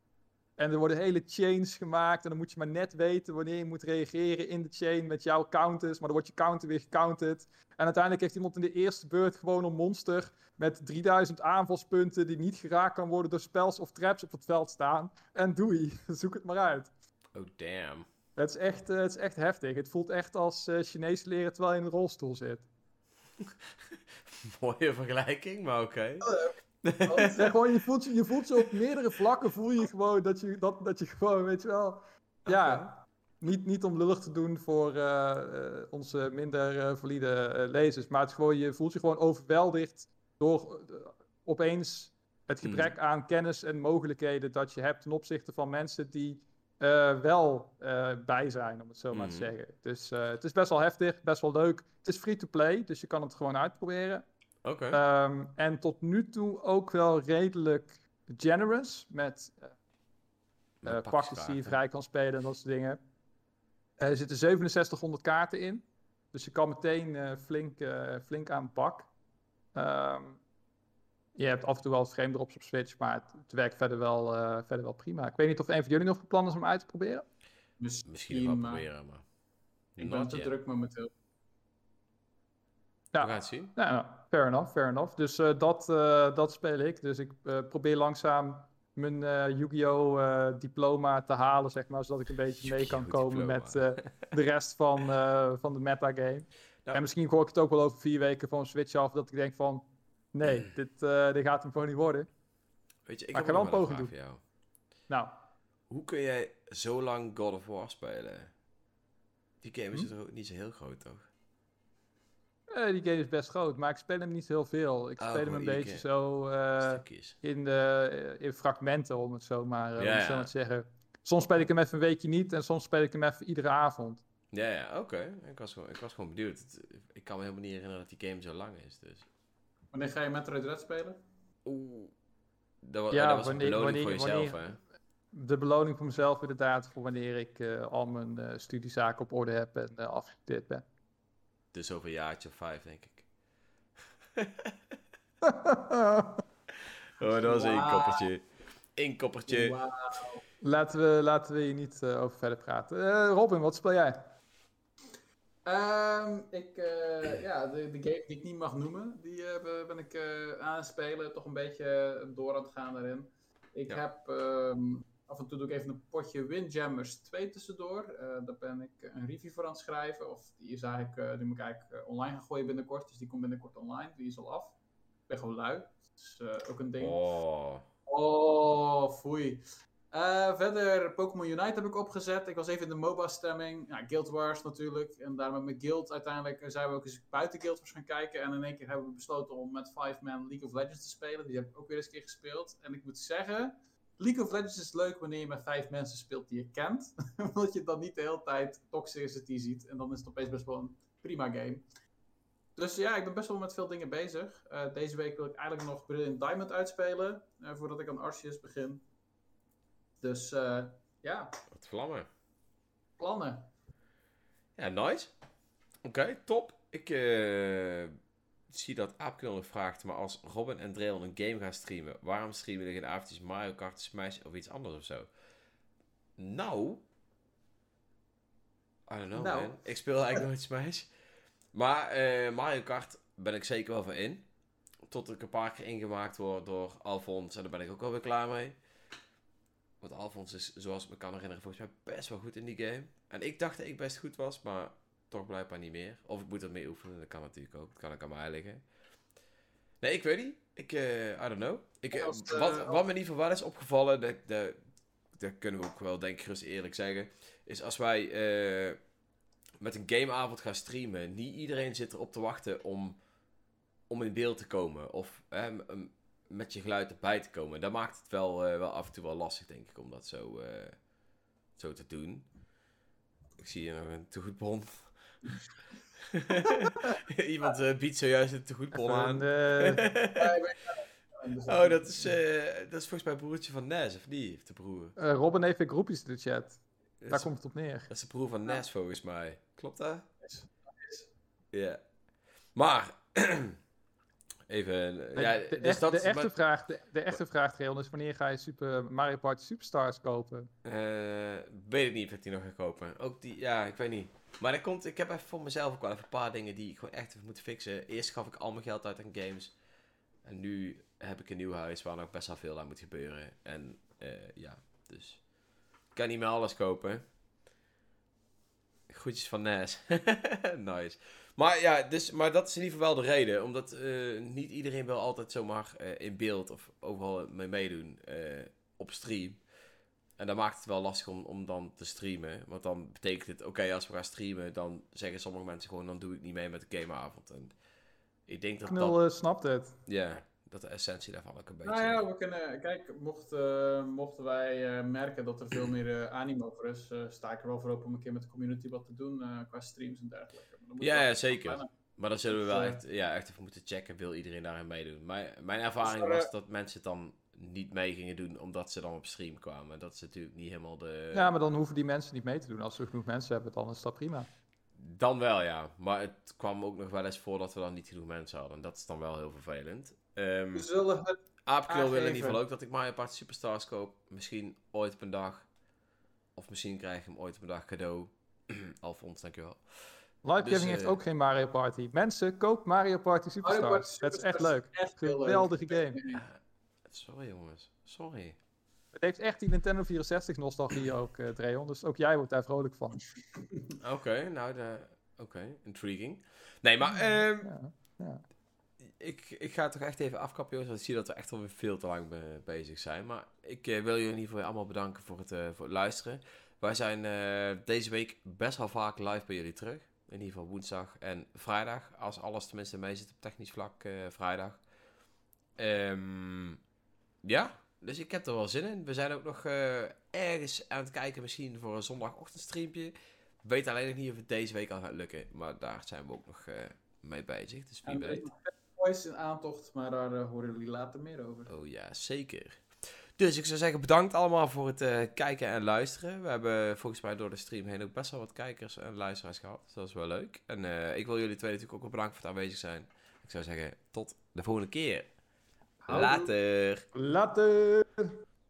En er worden hele chains gemaakt. En dan moet je maar net weten wanneer je moet reageren in de chain met jouw counters. Maar dan wordt je counter weer gecounterd. En uiteindelijk heeft iemand in de eerste beurt gewoon een monster met 3000 aanvalspunten die niet geraakt kan worden door spells of traps op het veld staan. En doei, *laughs* zoek het maar uit.
Oh, damn.
Het is echt, eh, het is echt heftig. Het voelt echt als eh Chinees leren terwijl je in een rolstoel zit. *laughs*
Mooie vergelijking, maar oké. *laughs*
Ja, gewoon, je, voelt, je, je voelt zo op meerdere vlakken voel je gewoon dat je, dat, dat je gewoon, weet je wel... Ja, niet, niet om lullig te doen voor eh, eh, onze minder eh, valide lezers, maar het is gewoon, je voelt je gewoon overweldigd door opeens het gebrek aan kennis en mogelijkheden dat je hebt ten opzichte van mensen die eh, wel eh, bij zijn, om het zo maar te
Mhm.
zeggen. Dus eh, het is best wel heftig, best wel leuk. Het is free to play, dus je kan het gewoon uitproberen.
Oké.
Ehm, en tot nu toe ook wel redelijk generous met
Met
pakjes die je vrij kan spelen en dat soort dingen. Er zitten 6700 kaarten in. Dus je kan meteen flink, flink aan bak. Ehm, je hebt af en toe wel frame drops op Switch, maar het, het werkt verder wel, eh, verder wel prima. Ik weet niet of een van jullie nog van plan is om uit te proberen.
Misschien,
wel
maar
proberen, maar...
Ik ben te
yet.
druk momenteel.
Ja.
We gaan het zien.
Nou, nou, fair enough, fair enough. Dus eh, dat, eh, dat speel ik. Dus ik eh, probeer langzaam mijn eh, Yu-Gi-Oh! eh, diploma te halen, zeg maar, zodat ik een beetje mee kan komen
diploma.
met eh, de rest van, eh, van de metagame.
Nou.
En misschien gooi ik het ook wel over vier weken van Switch af, dat ik denk van, nee, dit, eh, dit gaat hem gewoon niet worden.
Weet je, ik
Maar
heb
ik
ook
wel een poging
jou.
Nou,
Hoe kun jij zo lang God of War spelen? Die game is
Hm?
ook niet zo heel groot, toch?
eh, die game is best groot, maar ik speel hem niet heel veel. Ik
Oh,
speel hem een beetje zo eh, in, de, in fragmenten, om het zo maar,
Ja,
het zo maar te zeggen. Soms speel ik hem even een weekje niet en soms speel ik hem even iedere avond.
Ja, ja, oké. Ik, was gewoon, ik was gewoon benieuwd. Ik kan me helemaal niet herinneren dat die game zo lang is, dus...
Wanneer ga je Metroid Red spelen?
Oeh. Dat, wa-
Ja,
dat was
wanneer-
een beloning
wanneer-
voor jezelf,
wanneer-
hè?
De beloning voor mezelf inderdaad, voor wanneer ik eh, al mijn eh, studiezaken op orde heb en eh, afgestudeerd ben.
Dus over een jaartje of vijf, denk ik. *laughs* Oh, dat was één
Wauw.
koppertje. Eén koppertje.
Laten, we, laten we hier niet eh, over verder praten. Eh, Robin, wat speel jij?
Ehm, ik, eh, *clears throat* ja, de, de game die ik niet mag noemen, die eh, be- ben ik eh, aan het spelen. Toch een beetje door aan het gaan daarin. Ik
Ja.
heb ehm, af en toe doe ik even een potje Windjammers 2 tussendoor. Daar ben ik een review voor aan het schrijven. Of die is eigenlijk, die moet ik eigenlijk online gaan gooien binnenkort. Dus die komt binnenkort online. Die is al af. Ik ben gewoon lui. Dat is ook een ding.
Oh.
Oh, foei. Eh, verder, Pokémon Unite heb ik opgezet. Ik was even in de MOBA-stemming. Ja, Guild Wars natuurlijk. En daar met mijn guild uiteindelijk eh, zijn we ook eens buiten Guild Wars gaan kijken. En in één keer hebben we besloten om met 5-man League of Legends te spelen. Die heb ik ook weer eens een keer gespeeld. En ik moet zeggen, League of Legends is leuk wanneer je met vijf mensen speelt die je kent. *laughs* Omdat je dan niet de hele tijd toxicity ziet. En dan is het opeens best wel een prima game. Dus ja, ik ben best wel met veel dingen bezig. Eh, deze week wil ik eigenlijk nog Brilliant Diamond uitspelen. voordat ik aan Arceus begin. Dus eh, ja,
Wat vlammen.
plannen.
Ja, nice. Oké, top. Ik, eh, zie dat Aapknul nog vraagt, maar als Robin en Drail een game gaan streamen, waarom streamen jullie geen avondjes Mario Kart, Smash of iets anders of zo? Nou, I don't know
Nou.
man. Ik speel eigenlijk nooit Smash. Maar eh, Mario Kart ben ik zeker wel voor in. Tot ik een paar keer ingemaakt word door Alfons en daar ben ik ook alweer klaar mee. Want Alfons is, zoals ik me kan herinneren, volgens mij best wel goed in die game. En ik dacht dat ik best goed was, maar toch blijkbaar niet meer. Of ik moet er mee oefenen, dat kan natuurlijk ook. Dat kan ook aan mij liggen. Nee, ik weet niet. Ik, eh I don't know. Ik, eh, wat, wat me in ieder geval wel is opgevallen, dat, dat, dat kunnen we ook wel denk ik gerust eerlijk zeggen, is als wij eh, met een gameavond gaan streamen, niet iedereen zit erop te wachten om, om in beeld te komen. Of met je geluid erbij te komen. Dat maakt het wel, eh, wel af en toe wel lastig, denk ik, om dat zo, eh, zo te doen. Ik zie hier nog een tegoedbon. *laughs* Iemand eh, biedt zojuist een tegoedbon aan. *laughs* Oh, dat is, eh, dat is volgens mij broertje van Nes, of die heeft de broer.
eh, Robin heeft weer groepjes in de chat. Daar
is,
komt het op neer.
dat is de broer van. Nes, volgens mij. Klopt dat? Ja. Maar, *clears throat* even, ja,
de,
dus
echt-
dat
de echte
maar-
vraag, de, de echte vraag, Trail, is wanneer ga je Super Mario Party Superstars kopen?
Eh, weet ik niet of ik die nog ga kopen. Ook die, ja, ik weet niet. Maar er komt, ik heb even voor mezelf ook wel even een paar dingen die ik gewoon echt even moet fixen. Eerst gaf ik al mijn geld uit aan games. En nu heb ik een nieuw huis waar nog best wel veel aan moet gebeuren. En eh, ja, dus ik kan niet meer alles kopen. Groetjes van Nes. *laughs* nice. Maar ja, dus, maar dat is in ieder geval wel de reden. Omdat eh, niet iedereen wil altijd zomaar eh, in beeld of overal mee meedoen eh, op stream. En dat maakt het wel lastig om, om dan te streamen. Want dan betekent het, oké, als we gaan streamen, dan zeggen sommige mensen gewoon, dan doe ik niet mee met de gameavond. En ik denk dat
Knul
dat,
snapt het.
ja, dat de essentie daarvan ook een beetje...
Nou ja, we kunnen, kijk, mocht, mochten wij eh, merken dat er veel meer animo voor is, eh, sta ik er wel voor open om een keer met de community wat te doen eh, qua streams en dergelijke.
Ja,
wel-
ja, zeker. Maar dan zullen we wel
Dus, eh,
echt, ja, echt even moeten checken, wil iedereen daarin meedoen. Mijn, mijn ervaring
Dus, eh,
was dat mensen het dan niet mee gingen doen, omdat ze dan op stream kwamen. Dat is natuurlijk niet helemaal de...
Ja, maar dan hoeven die mensen niet mee te doen. Als we genoeg mensen hebben, dan is dat prima.
Dan wel, ja. Maar het kwam ook nog wel eens voor dat we dan niet genoeg mensen hadden. En dat is dan wel heel vervelend. Ehm
We zullen het
Aapkil wil in ieder geval ook dat ik Mario Party Superstars koop. Misschien ooit op een dag. Of misschien krijg ik hem ooit op een dag cadeau. *clears throat* Alfons, dankjewel.
Live
Dus,
Gaming heeft
eh,
ook geen Mario Party. Mensen, koop Mario Party
Mario Party
Superstars. Dat is echt leuk.
Echt leuk.
Geweldige game.
Eh, sorry jongens, sorry.
Het heeft echt die Nintendo 64 nostalgie ook, eh Dreon. Dus ook jij wordt daar vrolijk van. *laughs*
Oké, nou, de... oké, intriguing. Nee, maar ehm,
Ja, ja.
ik, ik ga het toch echt even afkappen, jongens. Want ik zie dat we echt alweer veel te lang be- bezig zijn. Maar ik eh, wil jullie in ieder geval allemaal bedanken voor het, eh, voor het luisteren. Wij zijn eh, deze week best wel vaak live bij jullie terug. In ieder geval woensdag en vrijdag. Als alles tenminste mee zit op technisch vlak, eh, vrijdag. Ehm, ja, dus ik heb er wel zin in. We zijn ook nog eh, ergens aan het kijken misschien voor een zondagochtendstreampje. Weet alleen nog niet of het deze week al gaat lukken. Maar daar zijn we ook nog eh, mee bezig. Dus wie weet.
Boys in aantocht, maar daar horen jullie later meer over.
Oh ja, zeker. Dus ik zou zeggen, bedankt allemaal voor het eh, kijken en luisteren. We hebben volgens mij door de stream heen ook best wel wat kijkers en luisteraars gehad. Dus dat is wel leuk. En eh, ik wil jullie twee natuurlijk ook wel bedanken voor het aanwezig zijn. Ik zou zeggen, tot de volgende keer. Later.
Later!